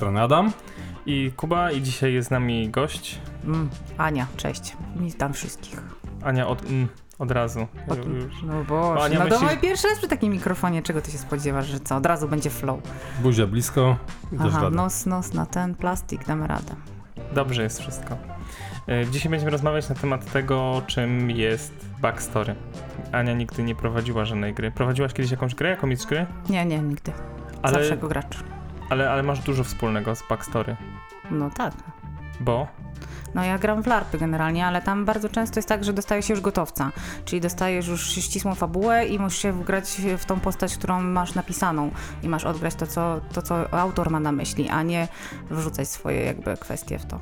Strony Adam. I Kuba, i dzisiaj jest z nami gość. Mm, Ania, cześć. Witam wszystkich. Ania od, mm, od razu. Od, no bo Ania no myśli- dawaj pierwszy raz przy takim mikrofonie, czego ty się spodziewasz, że co, od razu będzie flow. Buzia blisko i Aha, radę. nos, nos na ten plastik, damy radę. Dobrze jest wszystko. E, Dzisiaj będziemy rozmawiać na temat tego, czym jest backstory. Ania nigdy nie prowadziła żadnej gry. Prowadziłaś kiedyś jakąś grę jako mistrz gry? Nie, nie, nigdy. Ale, Zawsze jako gracz. Ale, ale masz dużo wspólnego z backstory. No tak. Bo? No ja gram w larpy generalnie, ale tam bardzo często jest tak, że dostajesz już gotowca. Czyli dostajesz już ścisłą fabułę i musisz się wgrać w tą postać, którą masz napisaną i masz odgrać to co, to, co autor ma na myśli, a nie wrzucać swoje jakby kwestie w to.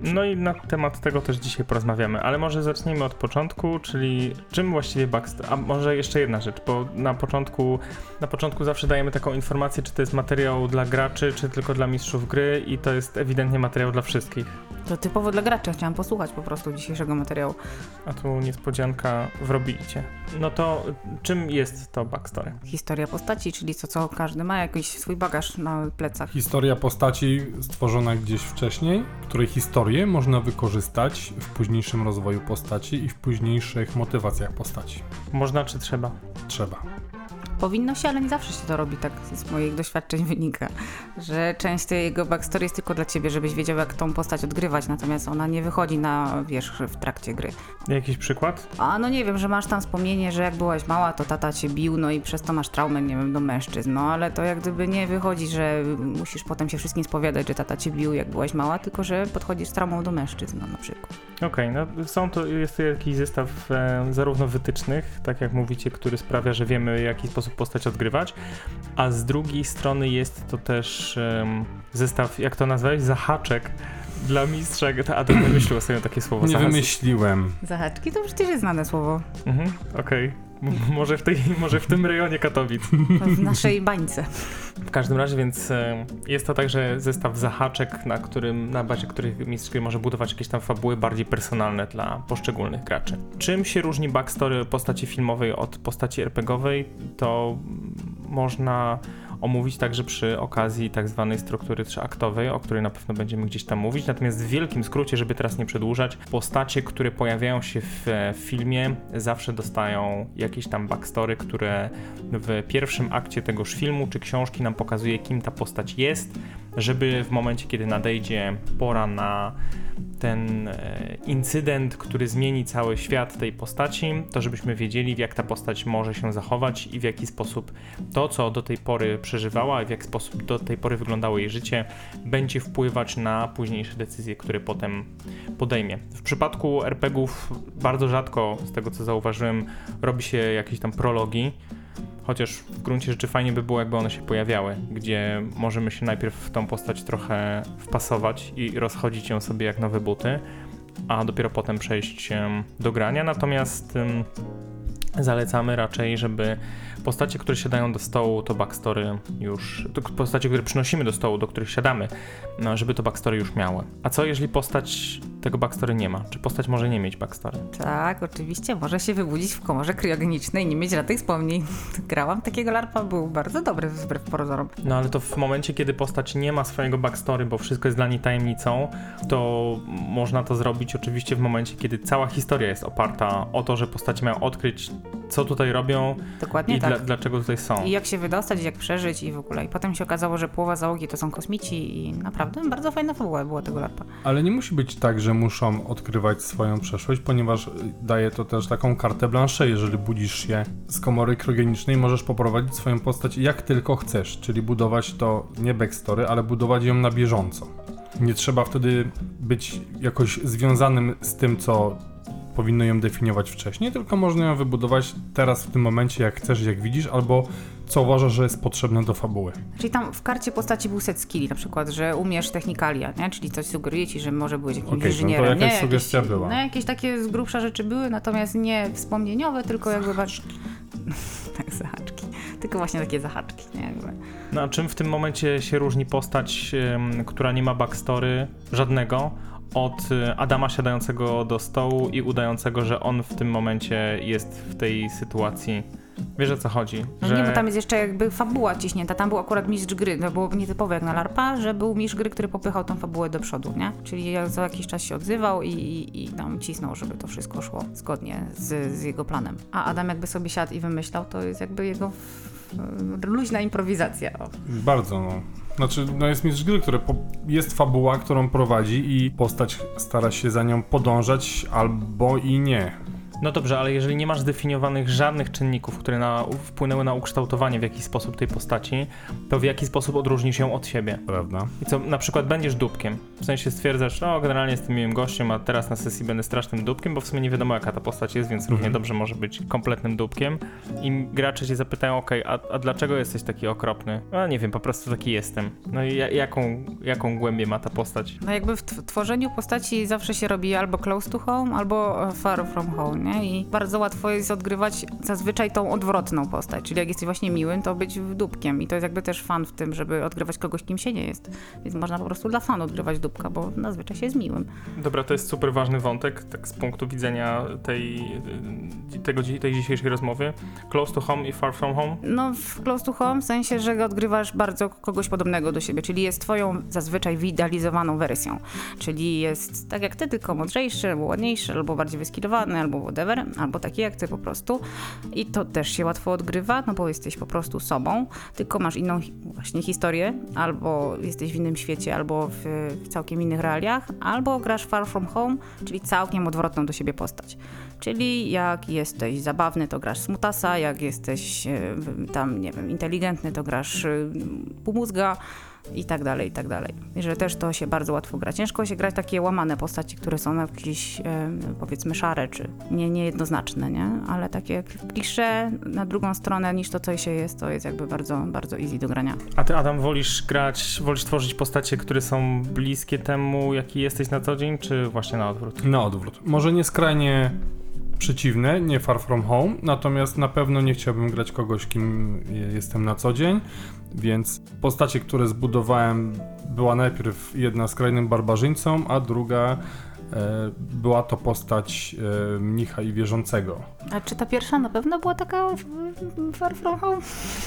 No i na temat tego też dzisiaj porozmawiamy, ale może zacznijmy od początku, czyli czym właściwie backstory, a może jeszcze jedna rzecz, bo na początku, na początku zawsze dajemy taką informację, czy to jest materiał dla graczy, czy tylko dla mistrzów gry i to jest ewidentnie materiał dla wszystkich. To typowo dla graczy, chciałam posłuchać po prostu dzisiejszego materiału. A tu niespodzianka w robicie. No to czym jest to backstory? Historia postaci, czyli to, co każdy ma jakiś swój bagaż na plecach. Historia postaci stworzona gdzieś wcześniej, której historię można wykorzystać w późniejszym rozwoju postaci i w późniejszych motywacjach postaci. Można czy trzeba? Trzeba. Powinno się, ale nie zawsze się to robi, tak z moich doświadczeń wynika, że część tego backstory jest tylko dla ciebie, żebyś wiedział, jak tą postać odgrywać, natomiast ona nie wychodzi na wierzch w trakcie gry. Jakiś przykład? A no nie wiem, że masz tam wspomnienie, że jak byłaś mała, to tata cię bił, no i przez to masz traumę, nie wiem, do mężczyzn, no ale to jak gdyby nie wychodzi, że musisz potem się wszystkim spowiadać, że tata cię bił, jak byłaś mała, tylko że podchodzisz z traumą do mężczyzn, no na przykład. Okej, no są to, jest to jakiś zestaw e, zarówno wytycznych, tak jak mówicie, który sprawia, że wiemy w jaki sposób postać odgrywać, a z drugiej strony jest to też em, zestaw, jak to nazwałeś, zahaczek dla mistrza. A to wymyślił ostatnio takie słowo. Nie wymyśliłem. Zahaczki to przecież jest znane słowo Mhm, okej. M- Może, w tej, może w tym rejonie Katowic. w naszej bańce. W każdym razie, więc e, jest to także zestaw zahaczek, na, którym, na bazie których mistrz gry może budować jakieś tam fabuły bardziej personalne dla poszczególnych graczy. Czym się różni backstory postaci filmowej od postaci RPGowej, to można omówić także przy okazji tak zwanej struktury trzyaktowej, o której na pewno będziemy gdzieś tam mówić. Natomiast w wielkim skrócie, żeby teraz nie przedłużać, postacie, które pojawiają się w e, filmie, zawsze dostają jakieś tam backstory, które w pierwszym akcie tegoż filmu czy książki nam pokazuje, kim ta postać jest, żeby w momencie, kiedy nadejdzie pora na ten e, incydent, który zmieni cały świat tej postaci, to żebyśmy wiedzieli, jak ta postać może się zachować i w jaki sposób to, co do tej pory przeżywała, w jaki sposób do tej pory wyglądało jej życie, będzie wpływać na późniejsze decyzje, które potem podejmie. W przypadku RPGów bardzo rzadko, z tego co zauważyłem, robi się jakieś tam prologi. Chociaż w gruncie rzeczy fajnie by było, jakby one się pojawiały, gdzie możemy się najpierw w tą postać trochę wpasować i rozchodzić ją sobie jak nowe buty, a dopiero potem przejść do grania. Natomiast zalecamy raczej, żeby postacie, które siadają do stołu, to backstory już. To postacie, które przynosimy do stołu, do których siadamy, no, żeby to backstory już miały. A co jeżeli postać tego backstory nie ma? Czy postać może nie mieć backstory? Tak, oczywiście, może się wybudzić w komorze kriogenicznej i nie mieć żadnych wspomnień. Grałam takiego larpa, był bardzo dobry wbrew pozorom. No ale to w momencie, kiedy postać nie ma swojego backstory, bo wszystko jest dla niej tajemnicą, to można to zrobić oczywiście w momencie, kiedy cała historia jest oparta o to, że postacie mają odkryć, co tutaj robią Dokładnie i tak. dla, dlaczego tutaj są. I jak się wydostać, jak przeżyć i w ogóle. I potem się okazało, że połowa załogi to są kosmici i naprawdę bardzo fajna fabuła była tego larpa. Ale nie musi być tak, że muszą odkrywać swoją przeszłość, ponieważ daje to też taką kartę blanche. Jeżeli budzisz się z komory kryogenicznej, możesz poprowadzić swoją postać jak tylko chcesz, czyli budować to nie backstory, ale budować ją na bieżąco. Nie trzeba wtedy być jakoś związanym z tym, co powinno ją definiować wcześniej, tylko można ją wybudować teraz w tym momencie, jak chcesz, jak widzisz, albo co uważasz, że jest potrzebne do fabuły. Czyli tam w karcie postaci był set skilli, na przykład, że umiesz technikalia, nie? Czyli coś sugeruje ci, że może byłeś jakimś Okej, no to inżynierem. jakaś nie? sugestia była. No jakieś takie z grubsza rzeczy były, natomiast nie wspomnieniowe, tylko jakby bardziej... tak, zahaczki. Tylko właśnie takie zahaczki, nie? Jakby. No a czym w tym momencie się różni postać, która nie ma backstory żadnego, od e, Adama siadającego do stołu i udającego, że on w tym momencie jest w tej sytuacji Wiesz o co chodzi? No nie, bo tam jest jeszcze jakby fabuła ciśnięta. Tam był akurat mistrz gry. To było nietypowe jak na LARPa, że był mistrz gry, który popychał tą fabułę do przodu, nie? Czyli jak za jakiś czas się odzywał i, i, i tam cisnął, żeby to wszystko szło zgodnie z, z jego planem. A Adam jakby sobie siadł i wymyślał, to jest jakby jego luźna improwizacja. O. Bardzo, no. Znaczy, no jest mistrz gry, które po... jest fabuła, którą prowadzi i postać stara się za nią podążać albo i nie. No dobrze, ale jeżeli nie masz zdefiniowanych żadnych czynników, które na, wpłynęły na ukształtowanie w jakiś sposób tej postaci, to w jaki sposób odróżnisz ją od siebie? Prawda? I co, na przykład będziesz dupkiem. W sensie stwierdzasz, no generalnie jestem miłym gościem, a teraz na sesji będę strasznym dupkiem, bo w sumie nie wiadomo jaka ta postać jest, więc równie dobrze może być kompletnym dupkiem. I gracze cię zapytają, okej, a, a dlaczego jesteś taki okropny? A nie wiem, po prostu taki jestem. No i ja, jaką, jaką głębię ma ta postać? No jakby w tw- tworzeniu postaci zawsze się robi albo close to home, albo far from home, nie? I bardzo łatwo jest odgrywać zazwyczaj tą odwrotną postać, czyli jak jesteś właśnie miłym, to być dupkiem i to jest jakby też fan w tym, żeby odgrywać kogoś, kim się nie jest. Więc można po prostu dla fanu odgrywać dupka, bo zazwyczaj się jest miłym. Dobra, to jest super ważny wątek, tak z punktu widzenia tej, tego, tej dzisiejszej rozmowy. Close to home i far from home. No w close to home w sensie, że odgrywasz bardzo kogoś podobnego do siebie, czyli jest twoją zazwyczaj wyidealizowaną wersją. Czyli jest tak jak ty, tylko mądrzejszy, albo ładniejszy, albo bardziej wyskilowany, albo whatever, albo taki jak ty po prostu. I to też się łatwo odgrywa, no bo jesteś po prostu sobą, tylko masz inną właśnie historię, albo jesteś w innym świecie, albo w, w całkiem innych realiach, albo grasz far from home, czyli całkiem odwrotną do siebie postać. Czyli jak jesteś zabawny, to grasz smutasa, jak jesteś e, tam, nie wiem, inteligentny, to grasz e, półmózga i tak dalej, i tak dalej. I że też to się bardzo łatwo gra. Ciężko się grać takie łamane postaci, które są jakieś, e, powiedzmy, szare, czy nie, niejednoznaczne, nie? Ale takie klisze na drugą stronę niż to, co się jest, to jest jakby bardzo, bardzo easy do grania. A ty, Adam, wolisz grać, wolisz tworzyć postacie, które są bliskie temu, jaki jesteś na co dzień, czy właśnie na odwrót? Na odwrót. Może nie skrajnie przeciwne, nie Far From Home, natomiast na pewno nie chciałbym grać kogoś, kim jestem na co dzień, więc postacie, które zbudowałem, była najpierw jedna skrajnym barbarzyńcą, a druga była to postać e, mnicha i wierzącego. A czy ta pierwsza na pewno była taka far from home?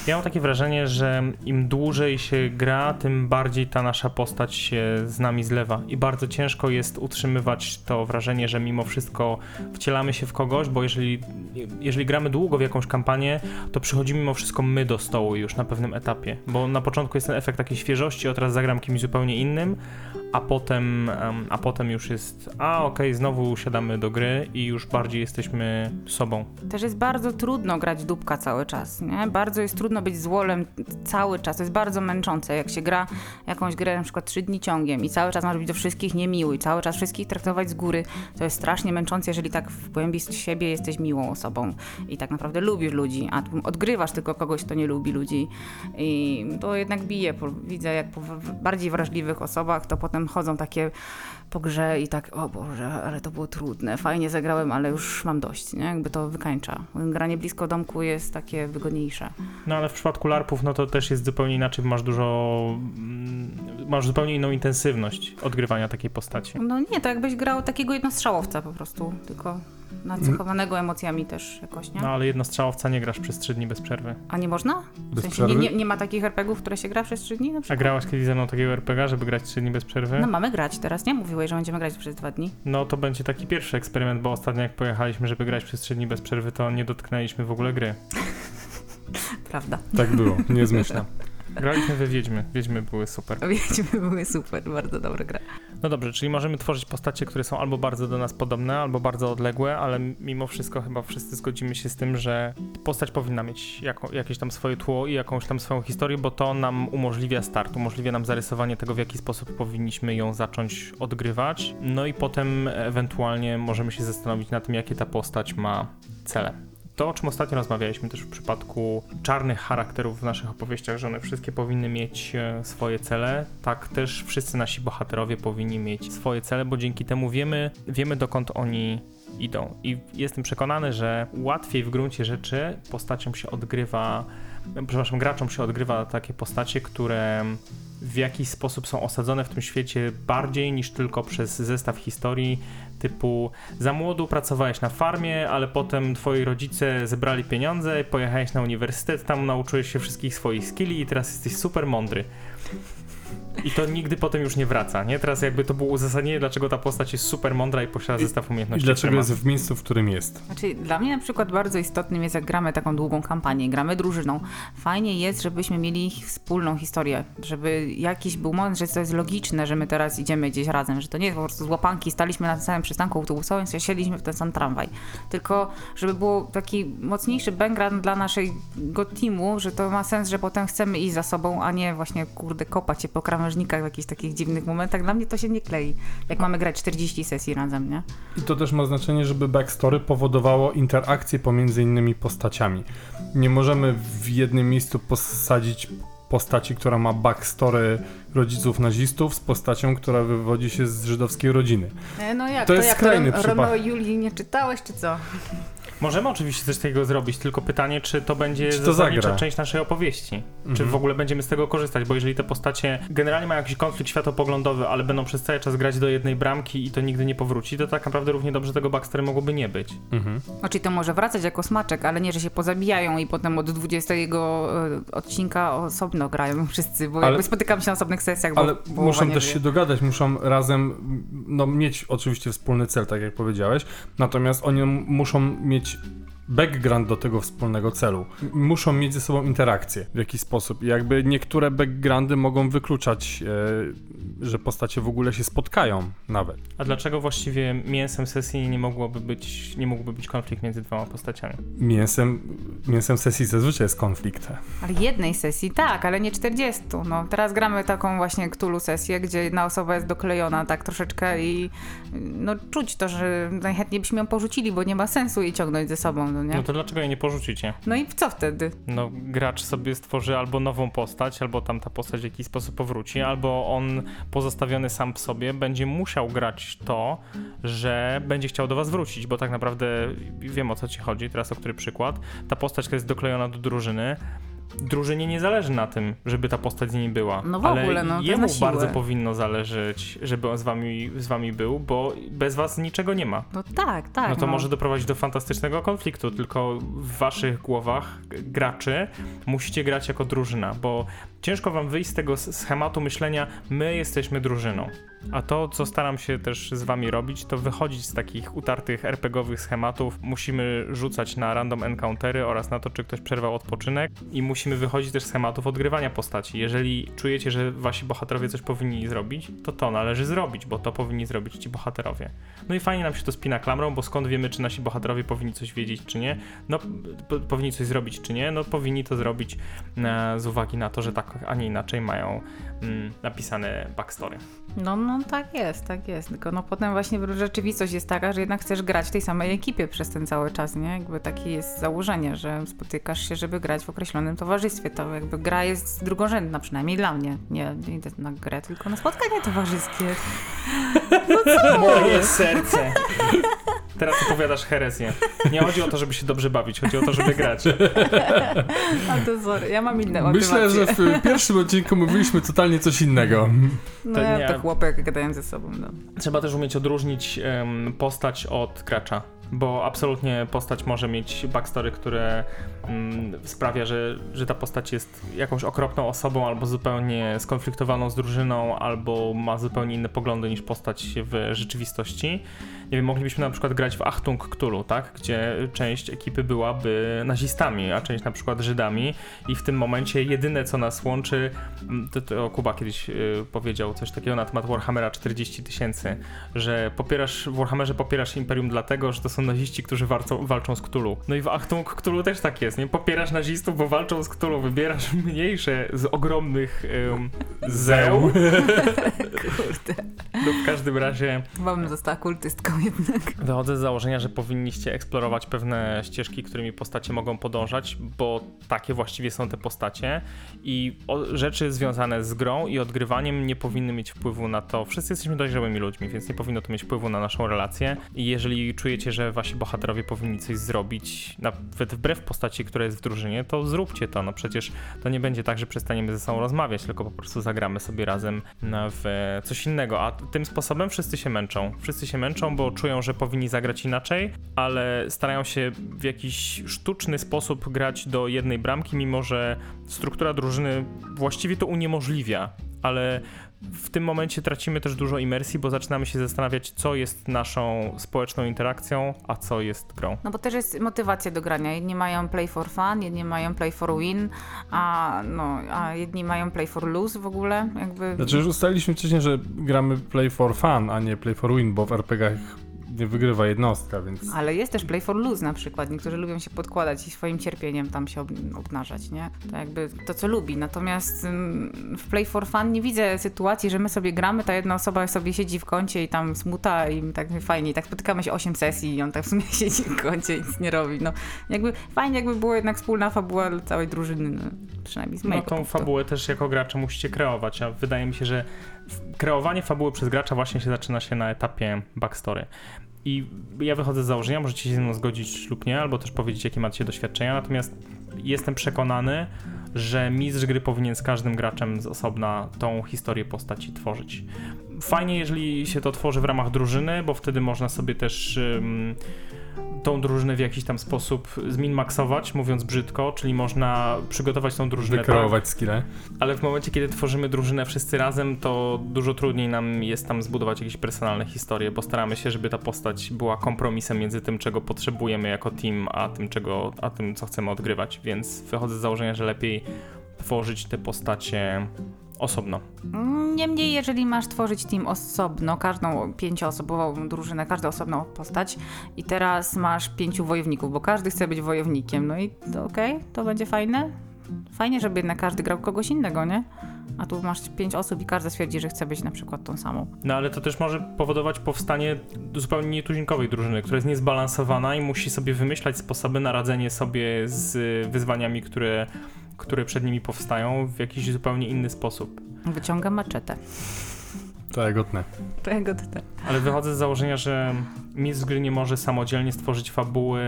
Ja mam takie wrażenie, że im dłużej się gra, tym bardziej ta nasza postać się z nami zlewa i bardzo ciężko jest utrzymywać to wrażenie, że mimo wszystko wcielamy się w kogoś, bo jeżeli, jeżeli gramy długo w jakąś kampanię, to przychodzimy mimo wszystko my do stołu już na pewnym etapie, bo na początku jest ten efekt takiej świeżości, o teraz zagram kimś zupełnie innym, a potem, em, a potem już jest, a okej, znowu siadamy do gry i już bardziej jesteśmy sobą. Też jest bardzo trudno grać dupka cały czas, nie? Bardzo jest trudno być złolem cały czas. To jest bardzo męczące, jak się gra jakąś grę na przykład trzy dni ciągiem i cały czas masz być do wszystkich niemiły i cały czas wszystkich traktować z góry. To jest strasznie męczące, jeżeli tak w głębi z siebie jesteś miłą osobą i tak naprawdę lubisz ludzi, a odgrywasz tylko kogoś, kto nie lubi ludzi i to jednak bije. Widzę, jak po bardziej wrażliwych osobach to potem chodzą takie po grze i tak, o Boże, ale to było trudne, fajnie zagrałem, ale już mam dość, nie? Jakby to wykańcza. Granie blisko domku jest takie wygodniejsze. No ale w przypadku larpów, no to też jest zupełnie inaczej, bo masz dużo, mm, masz zupełnie inną intensywność odgrywania takiej postaci. No nie, to jakbyś grał takiego jednostrzałowca po prostu, tylko nacechowanego emocjami też jakoś, nie? No ale jednostrzałowca nie grasz przez 3 dni bez przerwy. A nie można? W Bez sensie nie, przerwy? nie, nie ma takich RPGów, które się gra przez 3 dni na A przykład? grałaś kiedyś ze mną takiego RPG, żeby grać 3 dni bez przerwy? No mamy grać teraz, nie? Mówiłeś, że będziemy grać przez dwa dni. No to będzie taki pierwszy eksperyment, bo ostatnio jak pojechaliśmy, żeby grać przez 3 dni bez przerwy, to nie dotknęliśmy w ogóle gry. Prawda. Tak było, nie zmyślam. Graliśmy we Wiedźmy. Wiedźmy były super. Wiedźmy były super, bardzo dobra gra. No dobrze, czyli możemy tworzyć postacie, które są albo bardzo do nas podobne, albo bardzo odległe, ale mimo wszystko chyba wszyscy zgodzimy się z tym, że postać powinna mieć jako, jakieś tam swoje tło i jakąś tam swoją historię, bo to nam umożliwia start, umożliwia nam zarysowanie tego, w jaki sposób powinniśmy ją zacząć odgrywać. No i potem ewentualnie możemy się zastanowić na tym, jakie ta postać ma cele. To, o czym ostatnio rozmawialiśmy też w przypadku czarnych charakterów w naszych opowieściach, że one wszystkie powinny mieć e, swoje cele, tak też wszyscy nasi bohaterowie powinni mieć swoje cele, bo dzięki temu wiemy, wiemy dokąd oni idą. I jestem przekonany, że łatwiej w gruncie rzeczy postaciom się odgrywa, przepraszam, graczom się odgrywa takie postacie, które w jakiś sposób są osadzone w tym świecie bardziej niż tylko przez zestaw historii typu za młodu pracowałeś na farmie, ale potem twoi rodzice zebrali pieniądze, pojechałeś na uniwersytet, tam nauczyłeś się wszystkich swoich skilli i teraz jesteś super mądry. I to nigdy potem już nie wraca, nie? Teraz jakby to było uzasadnienie, dlaczego ta postać jest super mądra i posiada zestaw I umiejętności. dlaczego które ma. jest w miejscu, w którym jest. Znaczy, dla mnie na przykład bardzo istotnym jest, jak gramy taką długą kampanię, gramy drużyną. Fajnie jest, żebyśmy mieli wspólną historię, żeby jakiś był moment, że to jest logiczne, że my teraz idziemy gdzieś razem, że to nie jest po prostu z łapanki, staliśmy na tym samym przystanku autobusowym, siedliśmy w ten sam tramwaj. Tylko, żeby był taki mocniejszy background dla naszego teamu, że to ma sens, że potem chcemy iść za sobą, a nie właśnie, kurde, kopać się po krawężnikach w jakichś takich dziwnych momentach. Dla mnie to się nie klei, jak mamy grać 40 sesji razem, nie? I to też ma znaczenie, żeby backstory powodowało interakcje pomiędzy innymi postaciami. Nie możemy w jednym miejscu posadzić postaci, która ma backstory rodziców nazistów z postacią, która wywodzi się z żydowskiej rodziny. E, No jak To to, jest jak skrajny Rom- przypadek. Romeo i Julii nie czytałeś, czy co? Możemy oczywiście coś takiego zrobić, tylko pytanie, czy to będzie Czy to zasadnicza część naszej opowieści. Czy Mhm. w ogóle będziemy z tego korzystać, bo jeżeli te postacie generalnie mają jakiś konflikt światopoglądowy, ale będą przez cały czas grać do jednej bramki i to nigdy nie powróci, to tak naprawdę równie dobrze tego backstory mogłoby nie być. Mhm. Znaczy to może wracać jako smaczek, ale nie, że się pozabijają i potem od 20 e, odcinka osobno grają wszyscy, bo Ale- jakby spotykam się na osobnych sesjach, bo Ale połowa muszą też wie. się dogadać, muszą razem no, mieć oczywiście wspólny cel, tak jak powiedziałeś, natomiast oni muszą mieć which background do tego wspólnego celu. Muszą mieć ze sobą interakcję w jakiś sposób. I Jakby niektóre backgroundy mogą wykluczać, e, że postacie w ogóle się spotkają nawet. A dlaczego właściwie mięsem sesji nie mogłoby być, nie mógłby być konflikt między dwoma postaciami? Mięsem, mięsem sesji zazwyczaj jest konflikt. Ale jednej sesji, tak, ale nie 40. No, teraz gramy taką właśnie Cthulhu sesję, gdzie jedna osoba jest doklejona tak troszeczkę i no czuć to, że najchętniej byśmy ją porzucili, bo nie ma sensu jej ciągnąć ze sobą, no nie? No to dlaczego jej nie porzucicie? No i co wtedy? No, gracz sobie stworzy albo nową postać, albo tam ta postać w jakiś sposób powróci, albo on pozostawiony sam w sobie będzie musiał grać to, że będzie chciał do was wrócić, bo tak naprawdę wiem o co ci chodzi, teraz o który przykład. Ta postać, która jest doklejona do drużyny, drużynie nie zależy na tym, żeby ta postać z niej była. No w ale ogóle, no, jemu bardzo powinno zależeć, żeby on z wami, z wami był, bo bez was niczego nie ma. No tak, tak. No to może doprowadzić do fantastycznego konfliktu, tylko w waszych głowach graczy musicie grać jako drużyna, bo ciężko wam wyjść z tego schematu myślenia, my jesteśmy drużyną. A to, co staram się też z wami robić, to wychodzić z takich utartych RPGowych schematów. Musimy rzucać na random encountery oraz na to, czy ktoś przerwał odpoczynek i musimy wychodzić też z schematów odgrywania postaci. Jeżeli czujecie, że wasi bohaterowie coś powinni zrobić, to to należy zrobić, bo to powinni zrobić ci bohaterowie. No i fajnie nam się to spina klamrą, bo skąd wiemy, czy nasi bohaterowie powinni coś wiedzieć, czy nie? No, powinni coś zrobić, czy nie? No, powinni to zrobić e, z uwagi na to, że tak, a nie inaczej mają mm, napisane backstory. No, no tak jest, tak jest. Tylko no potem właśnie rzeczywistość jest taka, że jednak chcesz grać w tej samej ekipie przez ten cały czas, nie? Jakby takie jest założenie, że spotykasz się, żeby grać w określonym towarzystwie. To jakby gra jest drugorzędna, przynajmniej dla mnie. Nie, nie idę na grę, tylko na spotkanie towarzyskie. Moje serce! Teraz opowiadasz herezję. Nie chodzi o to, żeby się dobrze bawić, chodzi o to, żeby grać. A to sorry, ja mam inne motywacje. Myślę, że w pierwszym odcinku mówiliśmy totalnie coś innego. No to ja nie- te chłopy jak gadają ze sobą, no. Trzeba też umieć odróżnić em, postać od gracza, bo absolutnie postać może mieć backstory, które mm, sprawia, że, że ta postać jest jakąś okropną osobą, albo zupełnie skonfliktowaną z drużyną, albo ma zupełnie inne poglądy niż postać w rzeczywistości. Nie wiem, moglibyśmy na przykład grać w Achtung Cthulhu, tak? Gdzie część ekipy byłaby nazistami, a część na przykład Żydami i w tym momencie jedyne co nas łączy, mm, to, to Kuba kiedyś y, powiedział coś takiego na temat Warhammera 40 tysięcy, że popierasz, w Warhammerze popierasz Imperium dlatego, że to są naziści, którzy walczą, z Cthulhu. No i w Achtung Cthulhu też tak jest, nie? Popierasz nazistów, bo walczą z Cthulhu, wybierasz mniejsze z ogromnych ym, zeł. Kurde. No w każdym razie Wam została kultystką jednak. Wychodzę z założenia, że powinniście eksplorować pewne ścieżki, którymi postacie mogą podążać, bo takie właściwie są te postacie i o, rzeczy związane z grą i odgrywaniem nie powinny mieć wpływu na to. Wszyscy jesteśmy dojrzałymi ludźmi, więc nie powinno to mieć wpływu na naszą relację. I jeżeli czujecie, że że wasi bohaterowie powinni coś zrobić, nawet wbrew postaci, która jest w drużynie, to zróbcie to. No przecież to nie będzie tak, że przestaniemy ze sobą rozmawiać, tylko po prostu zagramy sobie razem w coś innego. A tym sposobem wszyscy się męczą. Wszyscy się męczą, bo czują, że powinni zagrać inaczej, ale starają się w jakiś sztuczny sposób grać do jednej bramki, mimo że struktura drużyny właściwie to uniemożliwia. Ale w tym momencie tracimy też dużo imersji, bo zaczynamy się zastanawiać, co jest naszą społeczną interakcją, a co jest grą. No bo też jest motywacja do grania. Jedni mają play for fun, jedni mają play for win, a, no, a jedni mają play for lose w ogóle. Jakby... Znaczy już ustaliliśmy wcześniej, że gramy play for fun, a nie play for win, bo w RPGach nie wygrywa jednostka, więc... Ale jest też play for lose na przykład. Niektórzy lubią się podkładać i swoim cierpieniem tam się obnażać, nie? To jakby to, co lubi. Natomiast w play for fun nie widzę sytuacji, że my sobie gramy, ta jedna osoba sobie siedzi w kącie i tam smuta i tak fajnie. I tak spotykamy się 8 sesji i on tak w sumie siedzi w kącie i nic nie robi. No jakby fajnie jakby było jednak wspólna fabuła całej drużyny, no, przynajmniej z No tą punktu. fabułę też jako gracze musicie kreować, a wydaje mi się, że kreowanie fabuły przez gracza właśnie się zaczyna się na etapie backstory. I ja wychodzę z założenia, możecie się ze mną zgodzić lub nie, albo też powiedzieć, jakie macie doświadczenia, natomiast jestem przekonany, że mistrz gry powinien z każdym graczem z osobna tą historię postaci tworzyć. Fajnie, jeżeli się to tworzy w ramach drużyny, bo wtedy można sobie też. Tą drużynę w jakiś tam sposób zminmaksować, mówiąc brzydko, czyli można przygotować tą drużynę. Wykreować tak, skille. Ale w momencie, kiedy tworzymy drużynę wszyscy razem, to dużo trudniej nam jest tam zbudować jakieś personalne historie, bo staramy się, żeby ta postać była kompromisem między tym, czego potrzebujemy jako team, a tym, czego, a tym co chcemy odgrywać. Więc wychodzę z założenia, że lepiej tworzyć te postacie osobno. Niemniej, jeżeli masz tworzyć team osobno, każdą pięcioosobową drużynę, każdą osobną postać i teraz masz pięciu wojowników, bo każdy chce być wojownikiem, no i okej, okay, to będzie fajne. Fajnie, żeby jednak każdy grał kogoś innego, nie? A tu masz pięć osób i każdy stwierdzi, że chce być na przykład tą samą. No ale to też może powodować powstanie zupełnie nietuzinkowej drużyny, która jest niezbalansowana i musi sobie wymyślać sposoby na radzenie sobie z wyzwaniami, które które przed nimi powstają w jakiś zupełnie inny sposób. Wyciąga maczetę. To jagotne. To jagotne. Ale wychodzę z założenia, że mistrz gry nie może samodzielnie stworzyć fabuły,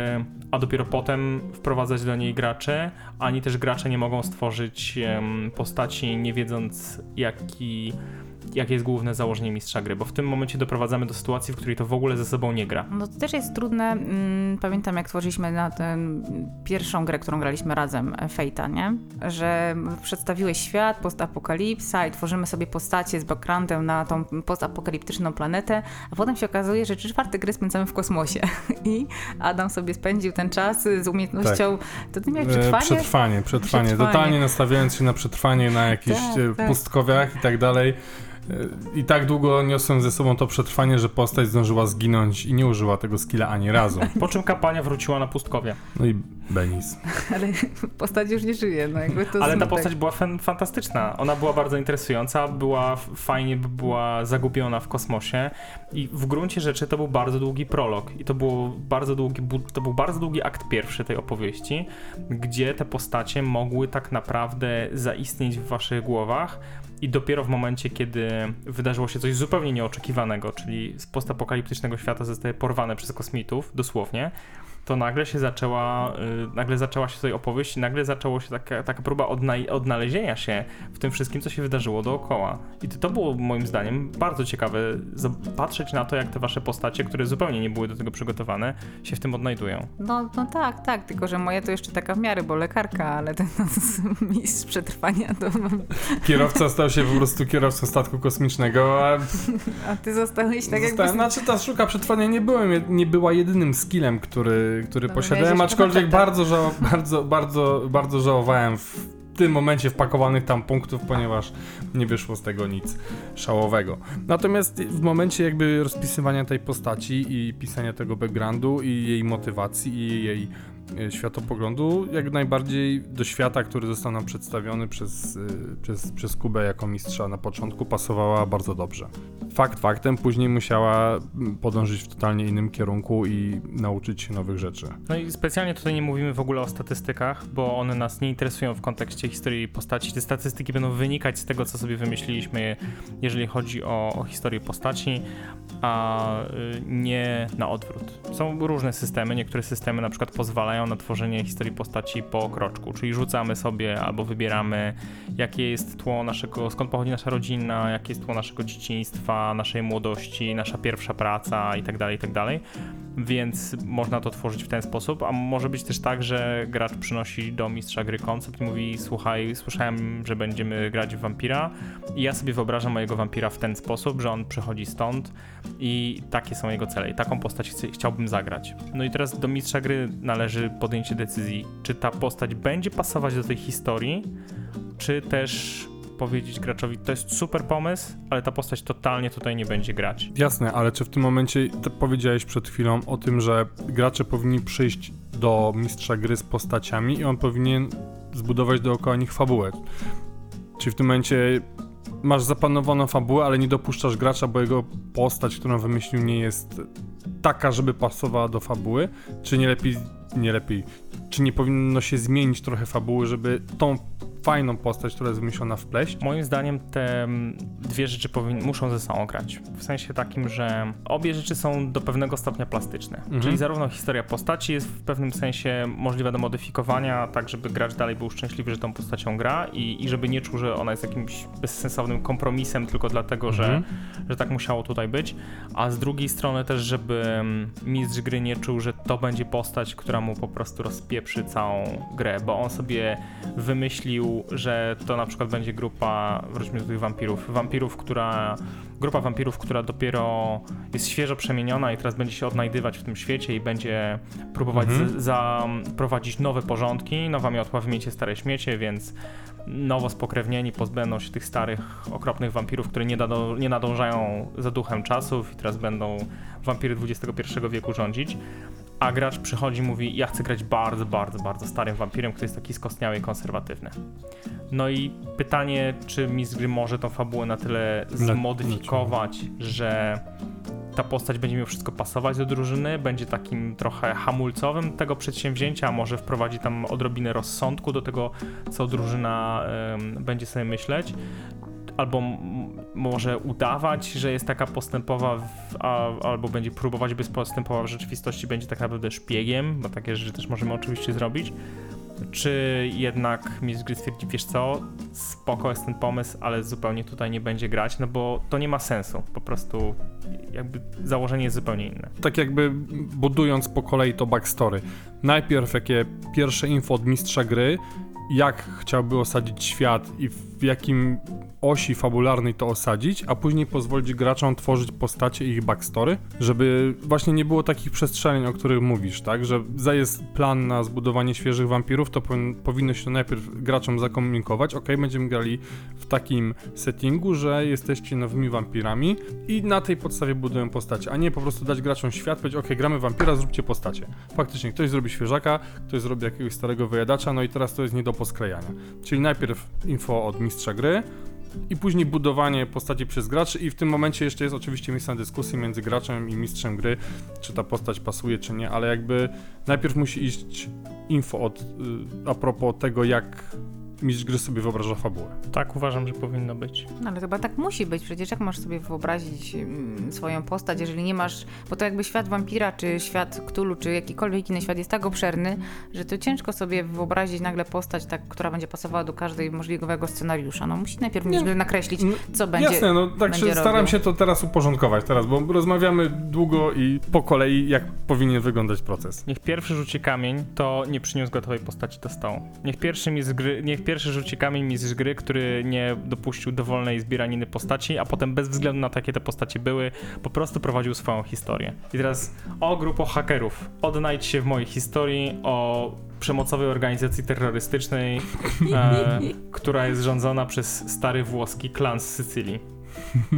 a dopiero potem wprowadzać do niej graczy, ani też gracze nie mogą stworzyć um, postaci, nie wiedząc jaki jakie jest główne założenie mistrza gry, bo w tym momencie doprowadzamy do sytuacji, w której to w ogóle ze sobą nie gra. No to też jest trudne. Mm, pamiętam, jak tworzyliśmy na tę pierwszą grę, którą graliśmy razem, e, Fejta, nie? Że przedstawiłeś świat, postapokalipsa i tworzymy sobie postacie z backgroundem na tą postapokaliptyczną planetę, a potem się okazuje, że trzy czwarte gry spędzamy w kosmosie. I Adam sobie spędził ten czas z umiejętnością. Tak. To ty miałeś e, przetrwanie? Przetrwanie, przetrwanie. przetrwanie. Totalnie nastawiając się na przetrwanie na jakichś tak, e, tak. pustkowiach i tak dalej. I tak długo niosłem ze sobą to przetrwanie, że postać zdążyła zginąć i nie użyła tego skilla ani razu. Po czym kapania wróciła na pustkowie. No i Benis. Ale postać już nie żyje, no jakby to Ale ta postać była fantastyczna. Ona była bardzo interesująca, była fajnie była zagubiona w kosmosie i w gruncie rzeczy to był bardzo długi prolog i to, było bardzo długi, to był bardzo długi akt pierwszy tej opowieści, gdzie te postacie mogły tak naprawdę zaistnieć w waszych głowach i dopiero w momencie, kiedy wydarzyło się coś zupełnie nieoczekiwanego, czyli z postapokaliptycznego świata zostaje porwane przez kosmitów, dosłownie, to nagle się zaczęła, y, nagle zaczęła się tutaj opowieść i nagle zaczęło się taka, taka próba odna odnalezienia się w tym wszystkim, co się wydarzyło dookoła. I to, to było moim zdaniem bardzo ciekawe, patrzeć na to, jak te wasze postacie, które zupełnie nie były do tego przygotowane, się w tym odnajdują. No, no tak, tak, tylko że moje to jeszcze taka w miarę, bo lekarka, ale ten no, mistrz przetrwania to... Kierowca stał się po prostu kierowcą statku kosmicznego, a... A ty zostałeś tak jakby... Znaczy ta szuka przetrwania nie, byłem, nie była jedynym skillem, który który, posiadałem, aczkolwiek bardzo, żał, bardzo, bardzo, bardzo żałowałem w tym momencie wpakowanych tam punktów, ponieważ nie wyszło z tego nic szałowego. Natomiast w momencie jakby rozpisywania tej postaci i pisania tego backgroundu i jej motywacji i jej światopoglądu, jak najbardziej do świata, który został nam przedstawiony przez, e, przez, przez Kubę jako mistrza na początku, pasowała bardzo dobrze. Fakt faktem, później musiała podążyć w totalnie innym kierunku i nauczyć się nowych rzeczy. No i specjalnie tutaj nie mówimy w ogóle o statystykach, bo one nas nie interesują w kontekście historii postaci. Te statystyki będą wynikać z tego, co sobie wymyśliliśmy, jeżeli chodzi o, o historię postaci a y, nie na odwrót. Są różne systemy, niektóre systemy na przykład pozwalają na tworzenie historii postaci po kroczku, czyli rzucamy sobie albo wybieramy jakie jest tło naszego, skąd pochodzi nasza rodzina, jakie jest tło naszego dzieciństwa, naszej młodości, nasza pierwsza praca itd., tak itd. Tak Więc można to tworzyć w ten sposób, a może być też tak, że gracz przynosi do mistrza gry koncept i mówi słuchaj, słyszałem, że będziemy grać w wampira i ja sobie wyobrażam mojego wampira w ten sposób, że on przychodzi stąd i takie są jego cele i taką postać chci chciałbym zagrać. No i teraz do mistrza gry należy podjęcie decyzji, czy ta postać będzie pasować do tej historii, czy też powiedzieć graczowi, to jest super pomysł, ale ta postać totalnie tutaj nie będzie grać. Jasne, ale czy w tym momencie powiedziałeś przed chwilą o tym, że gracze powinni przyjść do mistrza gry z postaciami i on powinien zbudować dookoła nich fabułę. Czy w tym momencie masz zapanowaną fabułę, ale nie dopuszczasz gracza, bo jego postać, którą wymyślił, nie jest taka, żeby pasowała do fabuły? Czy nie lepiej, nie lepiej, czy nie powinno się zmienić trochę fabuły, żeby tą fajną postać, która jest wymyślona w pleść. Moim zdaniem te mm, dwie rzeczy muszą ze sobą grać. W sensie takim, że obie rzeczy są do pewnego stopnia plastyczne. Mhm. Czyli zarówno historia postaci jest w pewnym sensie możliwa do modyfikowania, tak żeby gracz dalej był szczęśliwy, że tą postacią gra i, i żeby nie czuł, że ona jest jakimś bezsensownym kompromisem tylko dlatego, mhm. że, że tak musiało tutaj być. A z drugiej strony też, żeby mm, mistrz gry nie czuł, że to będzie postać, która mu po prostu rozpieprzy całą grę, bo on sobie wymyślił że to na przykład będzie grupa, wróćmy do tych wampirów, wampirów, która, grupa wampirów, która dopiero jest świeżo przemieniona i teraz będzie się odnajdywać w tym świecie i będzie próbować mhm. zaprowadzić nowe porządki, nowa miotła wymiecie stare śmiecie, więc nowo spokrewnieni pozbędą się tych starych, okropnych wampirów, które nie, nie nadążają za duchem czasów i teraz będą wampiry XXI wieku rządzić a gracz przychodzi i mówi, ja chcę grać bardzo, bardzo, bardzo starym wampirem, który jest taki skostniały i konserwatywny. No i pytanie, czy mistrz gry może tą fabułę na tyle zmodyfikować, że ta postać będzie mimo wszystko pasować do drużyny, będzie takim trochę hamulcowym tego przedsięwzięcia, a może wprowadzi tam odrobinę rozsądku do tego, co drużyna będzie sobie myśleć, albo może udawać, że jest taka postępowa, w, a, albo będzie próbować być postępowa w rzeczywistości, będzie tak naprawdę szpiegiem, bo takie rzeczy też możemy oczywiście zrobić. Czy jednak Mistrz Gry stwierdzi, wiesz co, spoko jest ten pomysł, ale zupełnie tutaj nie będzie grać, no bo to nie ma sensu. Po prostu jakby założenie jest zupełnie inne. Tak jakby budując po kolei to backstory. Najpierw jakie pierwsze info od mistrza gry, jak chciałby osadzić świat i jakim osi fabularnej to osadzić, a później pozwolić graczom tworzyć postacie i ich backstory, żeby właśnie nie było takich przestrzeni, o których mówisz, tak? Że jest plan na zbudowanie świeżych wampirów, to powinno się najpierw graczom zakomunikować, ok, będziemy grali w takim settingu, że jesteście nowymi wampirami i na tej podstawie budują postacie, a nie po prostu dać graczom świat, powiedzieć, ok, gramy wampira, zróbcie postacie. Faktycznie, ktoś zrobi świeżaka, ktoś zrobi jakiegoś starego wyjadacza, no i teraz to jest nie do posklejania. Czyli najpierw info od mistrza gry, i później budowanie postaci przez graczy i w tym momencie jeszcze jest oczywiście miejsce na dyskusji między graczem i mistrzem gry, czy ta postać pasuje, czy nie, ale jakby najpierw musi iść info od, y, a propos tego, jak mistrz gry sobie wyobraża fabułę. Tak, uważam, że powinno być. No ale chyba tak musi być, przecież jak masz sobie wyobrazić mm, swoją postać, jeżeli nie masz, bo to jakby świat wampira, czy świat Cthulhu, czy jakikolwiek inny świat jest tak obszerny, że to ciężko sobie wyobrazić nagle postać, tak, która będzie pasowała do każdej możliwego scenariusza. No musi najpierw mieć nakreślić, co będzie Jasne, no tak się staram robił. się to teraz uporządkować teraz, bo rozmawiamy długo i po kolei, jak powinien wyglądać proces. Niech pierwszy rzuci kamień, to nie przyniósł gotowej postaci do stołu. Niech pierwszy mi z gry, niech pierwszy rzuci kamień mi z gry, który nie dopuścił dowolnej zbieraniny postaci, a potem bez względu na takie te postacie były, po prostu prowadził swoją historię. I teraz o grupo hakerów. Odnajdź się w mojej historii o przemocowej organizacji terrorystycznej, e, która jest rządzona przez stary włoski klan z Sycylii.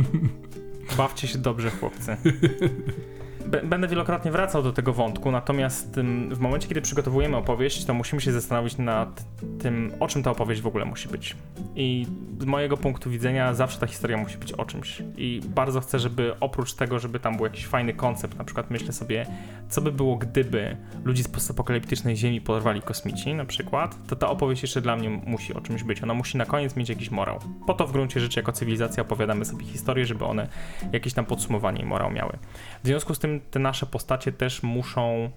Bawcie się dobrze, chłopcy. będę wielokrotnie wracał do tego wątku, natomiast w momencie, kiedy przygotowujemy opowieść, to musimy się zastanowić nad tym, o czym ta opowieść w ogóle musi być. I z mojego punktu widzenia zawsze ta historia musi być o czymś. I bardzo chcę, żeby oprócz tego, żeby tam był jakiś fajny koncept, na przykład myślę sobie, co by było, gdyby ludzi z postapokaliptycznej Ziemi porwali kosmici, na przykład, to ta opowieść jeszcze dla mnie musi o czymś być. Ona musi na koniec mieć jakiś morał. Po to w gruncie rzeczy jako cywilizacja opowiadamy sobie historie, żeby one jakieś tam podsumowanie i morał miały. W związku z tym te nasze postacie też muszą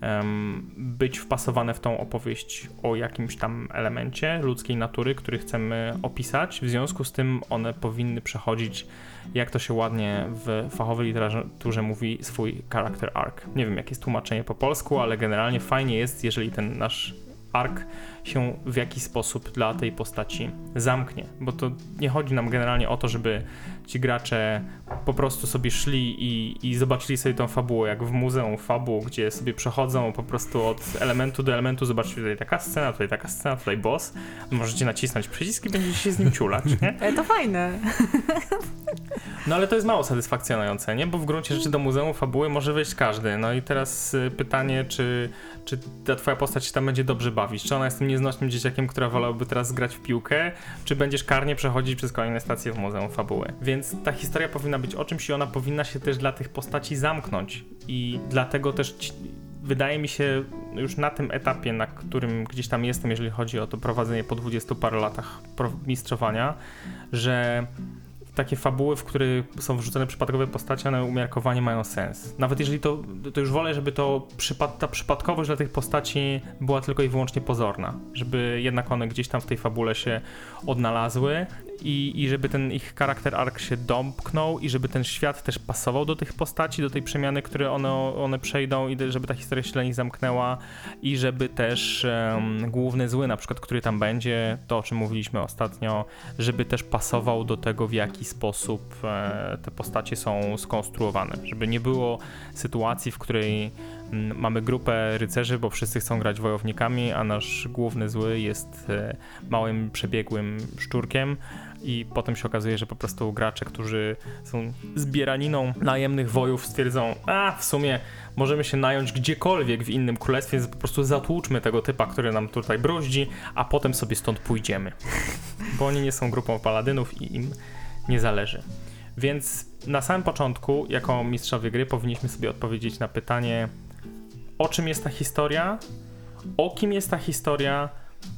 em, być wpasowane w tą opowieść o jakimś tam elemencie ludzkiej natury, który chcemy opisać. W związku z tym one powinny przechodzić, jak to się ładnie w fachowej literaturze mówi, swój character arc. Nie wiem, jakie jest tłumaczenie po polsku, ale generalnie fajnie jest, jeżeli ten nasz ark się w jakiś sposób dla tej postaci zamknie, bo to nie chodzi nam generalnie o to, żeby ci gracze po prostu sobie szli i, i zobaczyli sobie tą fabułę, jak w muzeum fabuł, gdzie sobie przechodzą po prostu od elementu do elementu, zobaczycie tutaj taka scena, tutaj taka scena, tutaj boss, możecie nacisnąć przycisk i będziecie się z nim ciulać, nie? E, to fajne. No ale to jest mało satysfakcjonujące, nie? Bo w gruncie rzeczy do muzeum fabuły może wejść każdy. No i teraz y, pytanie, czy, czy ta twoja postać się tam będzie dobrze bawić? Czy ona jest tym nieznośnym dzieciakiem, która wolałaby teraz grać w piłkę? Czy będziesz karnie przechodzić przez kolejne stacje w muzeum fabuły? Więc ta historia powinna być o czymś i ona powinna się też dla tych postaci zamknąć. I dlatego też ci, wydaje mi się już na tym etapie, na którym gdzieś tam jestem, jeżeli chodzi o to prowadzenie po 20 paru latach mistrzowania, że takie fabuły, w które są wrzucone przypadkowe postacie, one umiarkowanie mają sens. Nawet jeżeli to, to już wolę, żeby to przypad, ta przypadkowość dla tych postaci była tylko i wyłącznie pozorna. Żeby jednak one gdzieś tam w tej fabule się odnalazły i, i żeby ten ich charakter arc się domknął i żeby ten świat też pasował do tych postaci, do tej przemiany, które one, one przejdą i żeby ta historia się dla nich zamknęła i żeby też um, główny zły, na przykład, który tam będzie, to o czym mówiliśmy ostatnio, żeby też pasował do tego, w jaki sposób e, te postacie są skonstruowane. Żeby nie było sytuacji, w której mamy grupę rycerzy, bo wszyscy chcą grać wojownikami, a nasz główny zły jest e, małym, przebiegłym szczurkiem i potem się okazuje, że po prostu gracze, którzy są zbieraniną najemnych wojów stwierdzą, a w sumie możemy się nająć gdziekolwiek w innym królestwie, więc po prostu zatłuczmy tego typa, który nam tutaj broździ, a potem sobie stąd pójdziemy. Bo oni nie są grupą paladynów i im nie zależy. Więc na samym początku, jako mistrzowie gry, powinniśmy sobie odpowiedzieć na pytanie, o czym jest ta historia, o kim jest ta historia,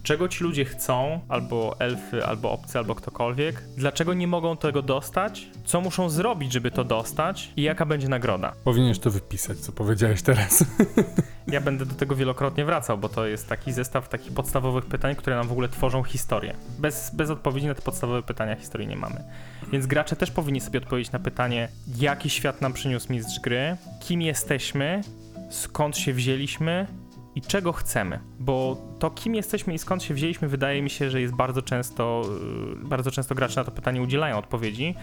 czego ci ludzie chcą, albo elfy, albo obcy, albo ktokolwiek, dlaczego nie mogą tego dostać, co muszą zrobić, żeby to dostać i jaka będzie nagroda. Powinieneś to wypisać, co powiedziałeś teraz. Ja będę do tego wielokrotnie wracał, bo to jest taki zestaw takich podstawowych pytań, które nam w ogóle tworzą historię. Bez, bez odpowiedzi na te podstawowe pytania historii nie mamy. Więc gracze też powinni sobie odpowiedzieć na pytanie, jaki świat nam przyniósł mistrz gry, kim jesteśmy, skąd się wzięliśmy i czego chcemy. Bo to, kim jesteśmy i skąd się wzięliśmy, wydaje mi się, że jest bardzo często, yy, bardzo często gracze na to pytanie udzielają odpowiedzi,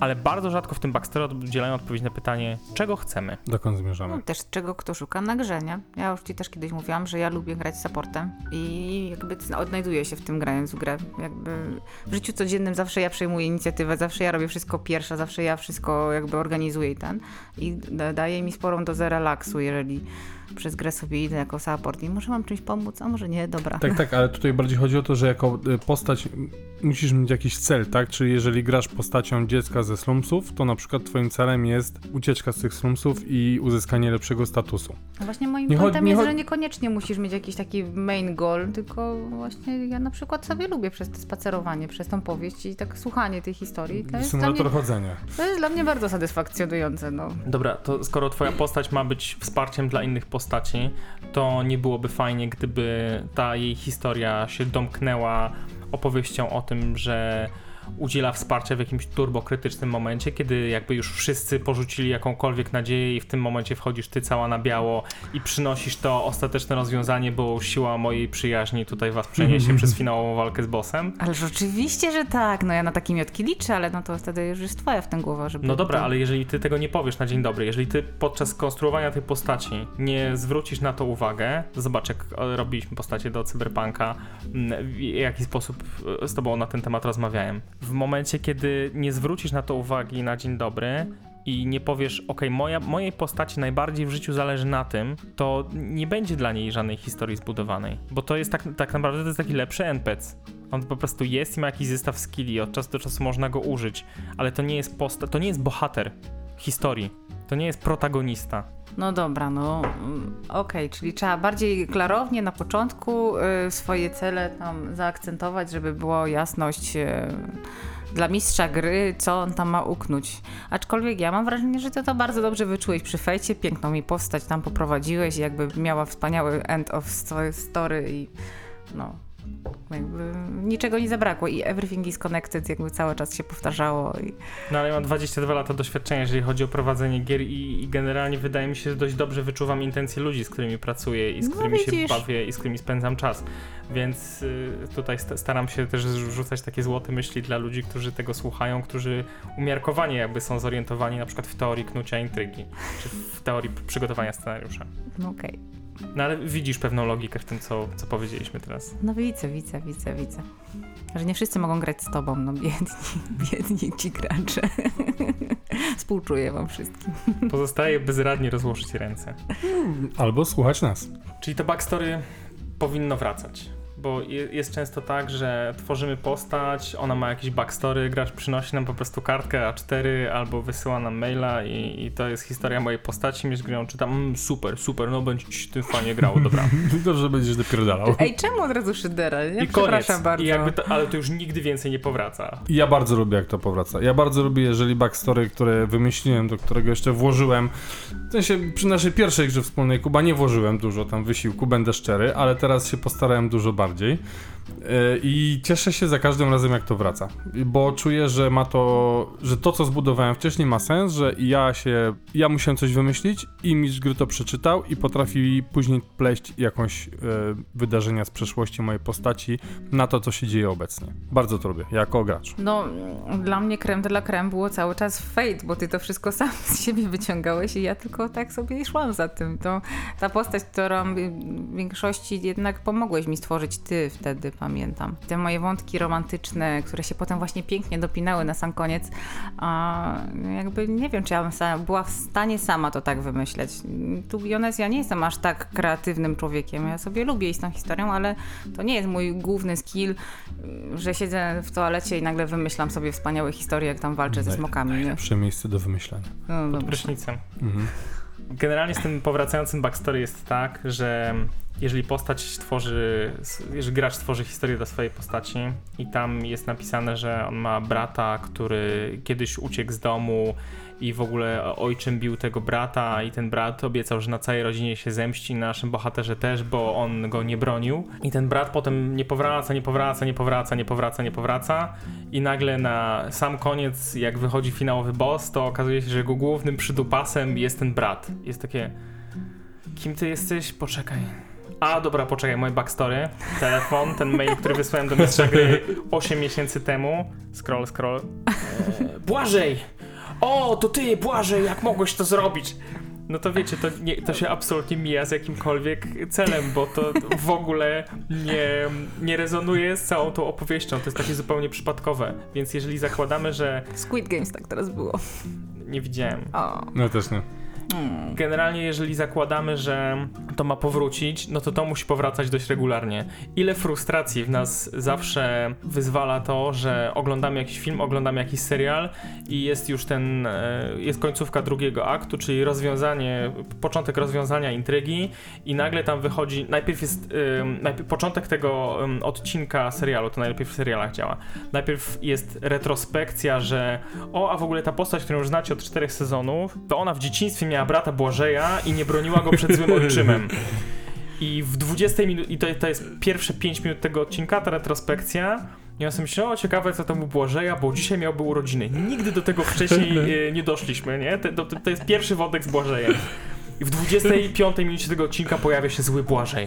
ale bardzo rzadko w tym backstory udzielają odpowiedzi na pytanie, czego chcemy. Dokąd zmierzamy? No, też czego kto szuka na grze, nie? Ja już ci też kiedyś mówiłam, że ja lubię grać supportem i jakby odnajduję się w tym grając w grę. Jakby w życiu codziennym zawsze ja przejmuję inicjatywę, zawsze ja robię wszystko pierwsza, zawsze ja wszystko jakby organizuję i ten. I da- daje mi sporą dozę relaksu, jeżeli przez grę sobie idę jako support i może mam czymś pomóc, a może nie, dobra. Tak, tak, ale tutaj bardziej chodzi o to, że jako y, postać musisz mieć jakiś cel, tak? Czyli jeżeli grasz postacią dziecka ze slumsów, to na przykład twoim celem jest ucieczka z tych slumsów i uzyskanie lepszego statusu. No właśnie moim Nie pointem chodzi- jest, że niekoniecznie musisz mieć jakiś taki main goal, tylko właśnie ja na przykład sobie lubię przez to spacerowanie, przez tą powieść i tak słuchanie tej historii. To jest, dla mnie, Symulator chodzenia. to jest dla mnie bardzo satysfakcjonujące, no. Dobra, to skoro twoja postać ma być wsparciem dla innych postaci, to nie byłoby fajnie, gdyby ta jej historia się domknęła opowieścią o tym, że udziela wsparcia w jakimś turbokrytycznym momencie, kiedy jakby już wszyscy porzucili jakąkolwiek nadzieję i w tym momencie wchodzisz ty cała na biało i przynosisz to ostateczne rozwiązanie, bo siła mojej przyjaźni tutaj was przeniesie przez finałową walkę z bossem. Ależ oczywiście, że tak, no ja na takie miotki liczę, ale no to wtedy już jest twoja w tym głowa, żeby... No dobra, to... ale jeżeli ty tego nie powiesz na dzień dobry, jeżeli ty podczas konstruowania tej postaci nie zwrócisz na to uwagę, zobacz jak e, robiliśmy postacie do Cyberpunka, mm, w jaki sposób e, z tobą na ten temat rozmawiałem. W momencie, kiedy nie zwrócisz na to uwagi na dzień dobry i nie powiesz, ok, moja, mojej postaci najbardziej w życiu zależy na tym, to nie będzie dla niej żadnej historii zbudowanej, bo to jest tak, tak naprawdę to jest taki lepszy NPC. On po prostu jest i ma jakiś zestaw skilli, od czasu do czasu można go użyć, ale to nie jest posta, to nie jest bohater historii, to nie jest protagonista. No dobra, no mm, okej, czyli trzeba bardziej klarownie na początku y, swoje cele tam zaakcentować, żeby było jasność y, dla mistrza gry, co on tam ma uknąć. Aczkolwiek ja mam wrażenie, że ty to bardzo dobrze wyczułeś przy fejcie, piękną mi postać tam poprowadziłeś, jakby miała wspaniały end of sto- story i no... Jakby niczego nie zabrakło i everything is connected, jakby cały czas się powtarzało. I... No ale ja mam 22 lata doświadczenia, jeżeli chodzi o prowadzenie gier i, i generalnie wydaje mi się, że dość dobrze wyczuwam intencje ludzi, z którymi pracuję i z No którymi się widzisz. bawię i z którymi spędzam czas. Więc y, tutaj sta- staram się też rzucać takie złote myśli dla ludzi, którzy tego słuchają, którzy umiarkowanie jakby są zorientowani na przykład w teorii knucia intrygi, czy w teorii przygotowania scenariusza. No okej. No ale widzisz pewną logikę w tym, co, co powiedzieliśmy teraz. No widzę, widzę, widzę, widzę. Że nie wszyscy mogą grać z tobą, no biedni, biedni ci gracze. Współczuję wam wszystkim. Pozostaje bezradnie rozłożyć ręce. Albo słuchać nas. Czyli to backstory powinno wracać. Bo je- jest często tak, że tworzymy postać, ona ma jakiś backstory, gracz przynosi nam po prostu kartkę A4 albo wysyła nam maila i, i to jest historia mojej postaci, mieć grę czytam, mm, super, super, no będzie ci się tym fajnie grało, dobra. Dobrze będziesz dopierdalał. Ej, czemu od razu szydera? Nie? I koniec. Przepraszam bardzo. I jakby to, ale to już nigdy więcej nie powraca. Ja bardzo lubię, jak to powraca. Ja bardzo lubię, jeżeli backstory, które wymyśliłem, do którego jeszcze włożyłem. W sensie przy naszej pierwszej grze wspólnej Kuba nie włożyłem dużo tam wysiłku, będę szczery, ale teraz się postarałem dużo bardziej. Yy, I cieszę się za każdym razem, jak to wraca. Bo czuję, że ma to, że to, co zbudowałem wcześniej, ma sens, że ja się. Ja musiałem coś wymyślić i mistrz gry to przeczytał i potrafi później pleść jakąś e, wydarzenia z przeszłości mojej postaci na to, co się dzieje obecnie. Bardzo to lubię, jako gracz. No, dla mnie krem de la creme było cały czas fate, bo ty to wszystko sam z siebie wyciągałeś i ja tylko tak sobie szłam za tym. To ta postać, którą w większości jednak pomogłeś mi stworzyć ty wtedy, pamiętam. Te moje wątki romantyczne, które się potem właśnie pięknie dopinały na sam koniec, a jakby nie wiem, czy ja bym sama, była w stanie sama to tak wymyśleć. Tu Jones, ja nie jestem aż tak kreatywnym człowiekiem. Ja sobie lubię iść z tą historią, ale to nie jest mój główny skill, że siedzę w toalecie i nagle wymyślam sobie wspaniałe historie, jak tam walczę ze Naj- smokami. Nie? Najlepsze miejsce do wymyślania. No, Pod prysznicem. Mhm. Generalnie z tym powracającym backstory jest tak, że jeżeli postać tworzy, jeżeli gracz tworzy historię do swojej postaci i tam jest napisane, że on ma brata, który kiedyś uciekł z domu i w ogóle ojczym bił tego brata i ten brat obiecał, że na całej rodzinie się zemści, na naszym bohaterze też, bo on go nie bronił. I ten brat potem nie powraca, nie powraca, nie powraca, nie powraca, nie powraca i nagle na sam koniec, jak wychodzi finałowy boss, to okazuje się, że jego głównym przydupasem jest ten brat. Jest takie, kim ty jesteś? Poczekaj. A, dobra, poczekaj, moje backstory, telefon, ten mail, który wysłałem do mistrza gry 8 miesięcy temu. Scroll, scroll. Eee, Błażej! O, to ty, Błażej, jak mogłeś to zrobić? No to wiecie, to, nie, to się absolutnie mija z jakimkolwiek celem, bo to w ogóle nie, nie rezonuje z całą tą opowieścią. To jest takie zupełnie przypadkowe. Więc jeżeli zakładamy, że Squid Games tak teraz było. nie widziałem, O. No też nie. Generalnie, jeżeli zakładamy, że to ma powrócić, no to to musi powracać dość regularnie. Ile frustracji w nas zawsze wyzwala to, że oglądamy jakiś film, oglądamy jakiś serial i jest już ten, e, jest końcówka drugiego aktu, czyli rozwiązanie, początek rozwiązania intrygi i nagle tam wychodzi, najpierw jest, ym, najpierw, początek tego odcinka serialu, to najlepiej w serialach działa. Najpierw jest retrospekcja, że o, a w ogóle ta postać, którą już znacie od czterech sezonów, to ona w dzieciństwie miała brata Błażeja i nie broniła go przed złym ojczymem. I w 20 minut, i to, to jest pierwsze 5 minut tego odcinka, ta retrospekcja. I ja sobie myślę, o ciekawe co tam u Błażeja, bo dzisiaj miałby urodziny. Nigdy do tego wcześniej e, nie doszliśmy, nie? To, to, to jest pierwszy wątek z Błażejem. I w 25 minucie tego odcinka pojawia się zły Błażej.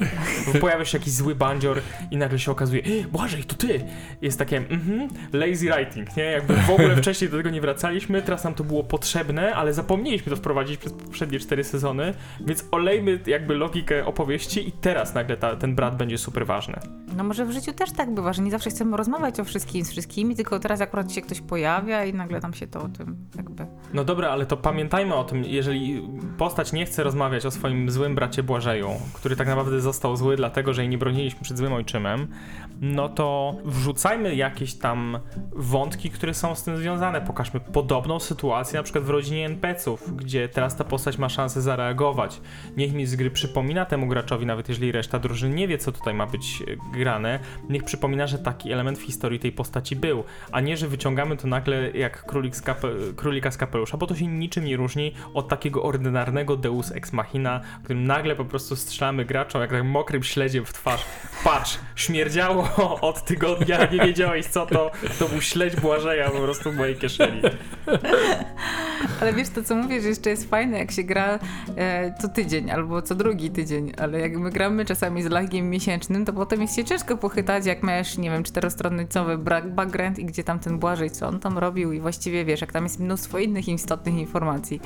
Pojawia się jakiś zły bandzior i nagle się okazuje, "Ej, Błażej, to ty! Jest takie, mhm, lazy writing, nie? Jakby w ogóle wcześniej do tego nie wracaliśmy, teraz nam to było potrzebne, ale zapomnieliśmy to wprowadzić przez poprzednie cztery sezony, więc olejmy jakby logikę opowieści i teraz nagle ta, ten brat będzie super ważny. No może w życiu też tak bywa, że nie zawsze chcemy rozmawiać o wszystkim z wszystkimi, tylko teraz akurat się ktoś pojawia i nagle tam się to o tym jakby No dobra, ale to pamiętajmy o tym, jeżeli postać nie chce rozmawiać o swoim złym bracie Błażeju, który tak naprawdę został zły dlatego, że jej nie broniliśmy przed złym ojczymem, no to wrzucajmy jakieś tam wątki, które są z tym związane. Pokażmy podobną sytuację na przykład w rodzinie NPC-ów, gdzie teraz ta postać ma szansę zareagować. Niech mi z gry przypomina temu graczowi, nawet jeżeli reszta drużyny nie wie, co tutaj ma być e, grane, niech przypomina, że taki element w historii tej postaci był, a nie, że wyciągamy to nagle jak królik z kape- królika z kapelusza, bo to się niczym nie różni od takiego ordynarnego deus ex machina, w którym nagle po prostu strzelamy graczom jak tak mokrym śledziem w twarz. Patrz, śmierdziało od tygodnia, nie wiedziałeś co to, to był śledź Błażeja po prostu w mojej kieszeni. Ale wiesz, to co mówię, że jeszcze jest fajne, jak się gra e, co tydzień albo co drugi tydzień, ale jak my gramy czasami z lagiem miesięcznym, to potem jest się ciężko pochytać, jak masz, nie wiem, czterostronicowy bra- background i gdzie tam ten Błażej, co on tam robił i właściwie wiesz, jak tam jest mnóstwo innych istotnych informacji.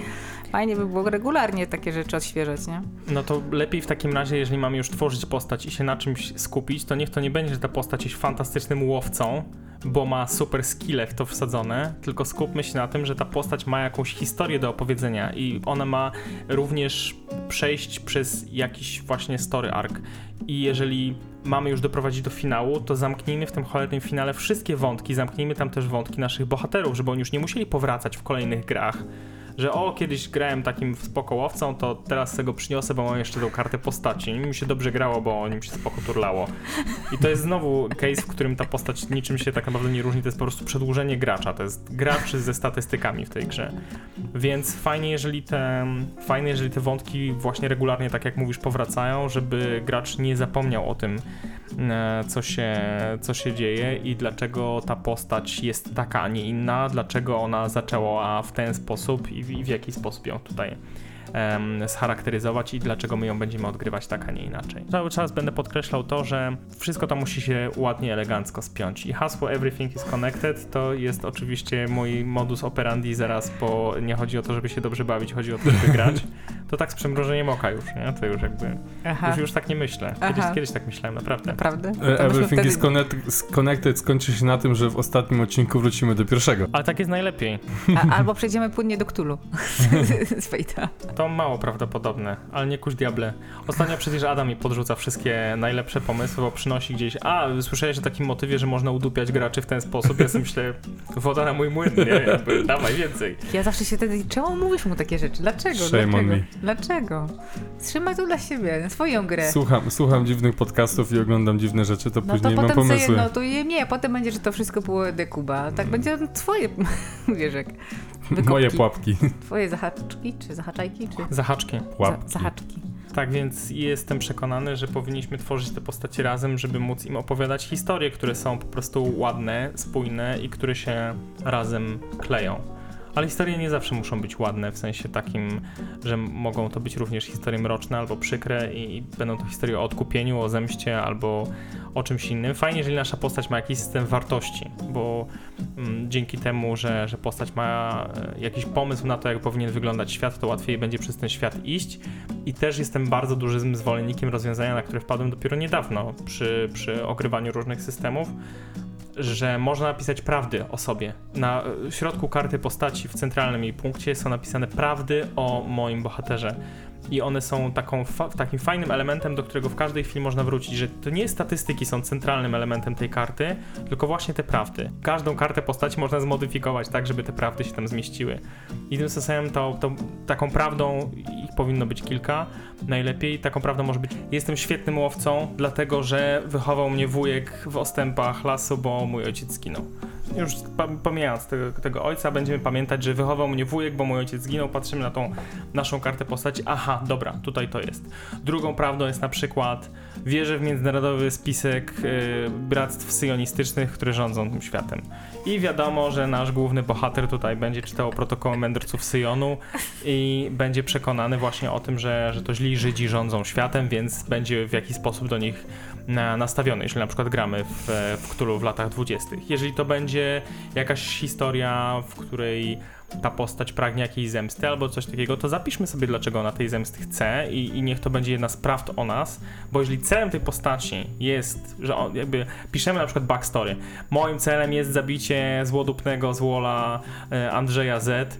Fajnie by było regularnie takie rzeczy odświeżać, nie? No to lepiej w takim razie, jeżeli mamy już tworzyć postać i się na czymś skupić, to niech to nie będzie, że ta postać jest fantastycznym łowcą, bo ma super skille w to wsadzone, tylko skupmy się na tym, że ta postać ma jakąś historię do opowiedzenia i ona ma również przejść przez jakiś właśnie story arc. I jeżeli mamy już doprowadzić do finału, to zamknijmy w tym cholernym finale wszystkie wątki, zamknijmy tam też wątki naszych bohaterów, żeby oni już nie musieli powracać w kolejnych grach że o, kiedyś grałem takim spokołowcą, to teraz tego przyniosę, bo mam jeszcze tą kartę postaci. Mi się dobrze grało, bo nim się spoko turlało. I to jest znowu case, w którym ta postać niczym się tak naprawdę nie różni, to jest po prostu przedłużenie gracza, to jest gracz ze statystykami w tej grze. Więc fajnie, jeżeli te, fajnie, jeżeli te wątki właśnie regularnie, tak jak mówisz, powracają, żeby gracz nie zapomniał o tym, e, co się, co się dzieje i dlaczego ta postać jest taka, a nie inna, dlaczego ona zaczęła w ten sposób i i w jaki sposób ją tutaj em, scharakteryzować i dlaczego my ją będziemy odgrywać tak, a nie inaczej. Cały czas będę podkreślał to, że wszystko to musi się ładnie, elegancko spiąć i hasło Everything is Connected to jest oczywiście mój modus operandi zaraz, bo nie chodzi o to, żeby się dobrze bawić, chodzi o to, żeby grać. To tak z przymrużeniem oka już, nie? To już jakby, Aha. już, już tak nie myślę. Kiedyś, kiedyś tak myślałem, naprawdę. Naprawdę? E, Everything wtedy- is connect- connected skończy się na tym, że w ostatnim odcinku wrócimy do pierwszego. Ale tak jest najlepiej. A, albo przejdziemy płynnie do Ktulu z Fejta. To mało prawdopodobne, ale nie kuś diable. Ostatnio przecież Adam mi podrzuca wszystkie najlepsze pomysły, bo przynosi gdzieś. A, słyszałeś o takim motywie, że można udupiać graczy w ten sposób. Ja sobie myślę, woda na mój młyn, nie? Jakby, dawaj więcej. Ja zawsze się wtedy, czemu mówisz mu takie rzeczy? Dlaczego? Shame Dlaczego? Dlaczego? Trzymaj to dla siebie, na swoją grę. Słucham, słucham dziwnych podcastów i oglądam dziwne rzeczy, to No to później mam potem pomysły. sobie, no to je, nie, potem będzie, że to wszystko było dekuba. Tak będzie twoje, wiesz jak, wykopki. Moje pułapki. Twoje zahaczki, czy zahaczajki, czy Zahaczki. Pułapki. Za, zahaczki. Tak więc jestem przekonany, że powinniśmy tworzyć te postacie razem, żeby móc im opowiadać historie, które są po prostu ładne, spójne i które się razem kleją. Ale historie nie zawsze muszą być ładne, w sensie takim, że mogą to być również historie mroczne albo przykre i, będą to historie o odkupieniu, o zemście albo o czymś innym. Fajnie, jeżeli nasza postać ma jakiś system wartości, bo mm, dzięki temu, że, że postać ma e, jakiś pomysł na to, jak powinien wyglądać świat, to łatwiej będzie przez ten świat iść. I też jestem bardzo dużym zwolennikiem rozwiązania, na które wpadłem dopiero niedawno przy, przy ogrywaniu różnych systemów, że można napisać prawdy o sobie. Na e, środku karty postaci w centralnym jej punkcie są napisane prawdy o moim bohaterze. I one są taką takim fajnym elementem, do którego w każdej chwili można wrócić, że to nie statystyki są centralnym elementem tej karty, tylko właśnie te prawdy. Każdą kartę postaci można zmodyfikować tak, żeby te prawdy się tam zmieściły. I tym sposobem to, to taką prawdą, ich powinno być kilka, najlepiej taką prawdą może być jestem świetnym łowcą, dlatego że wychował mnie wujek w ostępach lasu, bo mój ojciec zginął. Już pomijając tego, tego ojca, będziemy pamiętać, że wychował mnie wujek, bo mój ojciec zginął. Patrzymy na tą naszą kartę postaci. Aha, dobra, tutaj to jest. Drugą prawdą jest na przykład wierzę w międzynarodowy spisek y, bractw syjonistycznych, które rządzą tym światem. I wiadomo, że nasz główny bohater tutaj będzie czytał protokoły mędrców Syjonu i będzie przekonany właśnie o tym, że, że to źli Żydzi rządzą światem, więc będzie w jakiś sposób do nich na, nastawiony, jeżeli na przykład gramy w, w Cthulhu w latach 20. Jeżeli to będzie jakaś historia, w której ta postać pragnie jakiejś zemsty albo coś takiego, to zapiszmy sobie, dlaczego ona tej zemsty chce i, i niech to będzie jedna z prawd o nas, bo jeżeli celem tej postaci jest, że on, jakby piszemy na przykład backstory, moim celem jest zabicie złodupnego złola e, Andrzeja Z,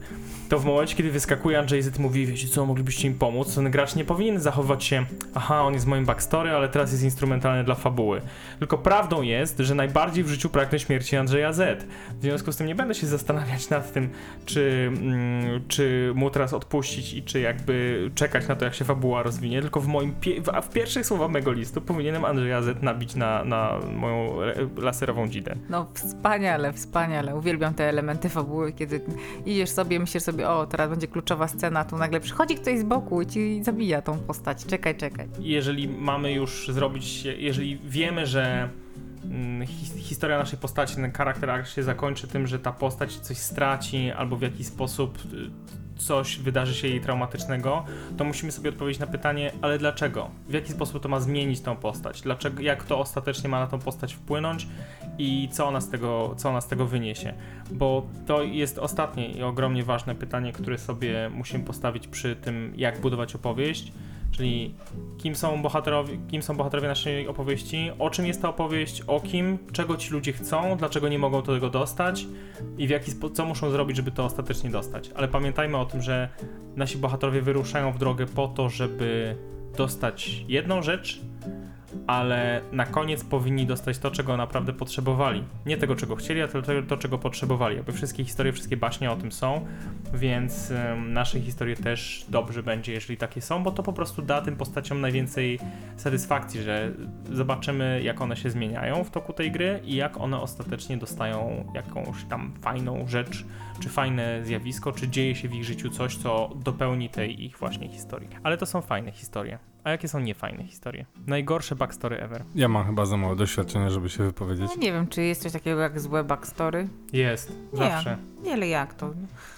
to w momencie, kiedy wyskakuje Andrzej Z i mówi, wiecie co, moglibyście im pomóc, ten gracz nie powinien zachowywać się, aha, on jest moim backstory, ale teraz jest instrumentalny dla fabuły. Tylko prawdą jest, że najbardziej w życiu pragnę śmierci Andrzeja Z. W związku z tym nie będę się zastanawiać nad tym, czy, mm, czy mu teraz odpuścić i czy jakby czekać na to, jak się fabuła rozwinie, tylko w moim, a w pierwszych słowach mego listu powinienem Andrzeja Z nabić na, na moją laserową dzidę. No wspaniale, wspaniale. Uwielbiam te elementy fabuły, kiedy idziesz sobie, myślisz sobie, o, teraz będzie kluczowa scena, tu nagle przychodzi ktoś z boku i ci zabija tą postać. Czekaj, czekaj. jeżeli mamy już zrobić, jeżeli wiemy, że mm, his- historia naszej postaci, ten charakter się zakończy tym, że ta postać coś straci albo w jakiś sposób y, coś wydarzy się jej traumatycznego, to musimy sobie odpowiedzieć na pytanie, ale dlaczego? W jaki sposób to ma zmienić tą postać? Dlaczego, jak to ostatecznie ma na tą postać wpłynąć i co ona z tego, co ona z tego wyniesie? Bo to jest ostatnie i ogromnie ważne pytanie, które sobie musimy postawić przy tym, jak budować opowieść, czyli kim są bohaterowie, kim są bohaterowie naszej opowieści, o czym jest ta opowieść, o kim, czego ci ludzie chcą, dlaczego nie mogą tego dostać i w jaki spo- co muszą zrobić, żeby to ostatecznie dostać. Ale pamiętajmy o tym, że nasi bohaterowie wyruszają w drogę po to, żeby dostać jedną rzecz, ale na koniec powinni dostać to, czego naprawdę potrzebowali. Nie tego, czego chcieli, a to, to, czego potrzebowali. Jakby wszystkie historie, wszystkie baśnie o tym są, więc em, nasze historie też dobrze będzie, jeżeli takie są, bo to po prostu da tym postaciom najwięcej satysfakcji, że zobaczymy, jak one się zmieniają w toku tej gry i jak one ostatecznie dostają jakąś tam fajną rzecz, czy fajne zjawisko, czy dzieje się w ich życiu coś, co dopełni tej ich właśnie historii. Ale to są fajne historie. A jakie są niefajne historie? Najgorsze backstory ever. Ja mam chyba za małe doświadczenie, żeby się wypowiedzieć. Ja nie wiem, czy jest coś takiego jak złe backstory. Jest, Nie. zawsze. Nie, ale jak to?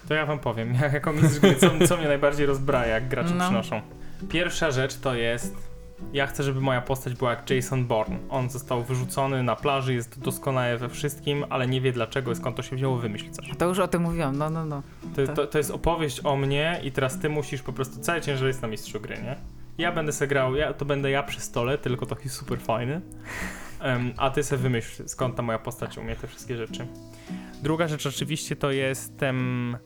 To ja wam powiem, jak jako mistrz co, co mnie najbardziej rozbraja, jak gracze No. przynoszą. Pierwsza rzecz to jest, ja chcę, żeby moja postać była jak Jason Bourne. On został wyrzucony na plaży, jest doskonały we wszystkim, ale nie wie dlaczego, skąd to się wzięło, wymyśl coś. To już o tym mówiłam, no, no, no. To, to, to jest opowieść o mnie i teraz ty musisz po prostu, cały ciężar jest na mistrzu gry, nie? Ja będę se grał, ja, to będę ja przy stole, tylko taki super fajny. Em, a ty sobie wymyśl, skąd ta moja postać umie te wszystkie rzeczy. Druga rzecz oczywiście to jestem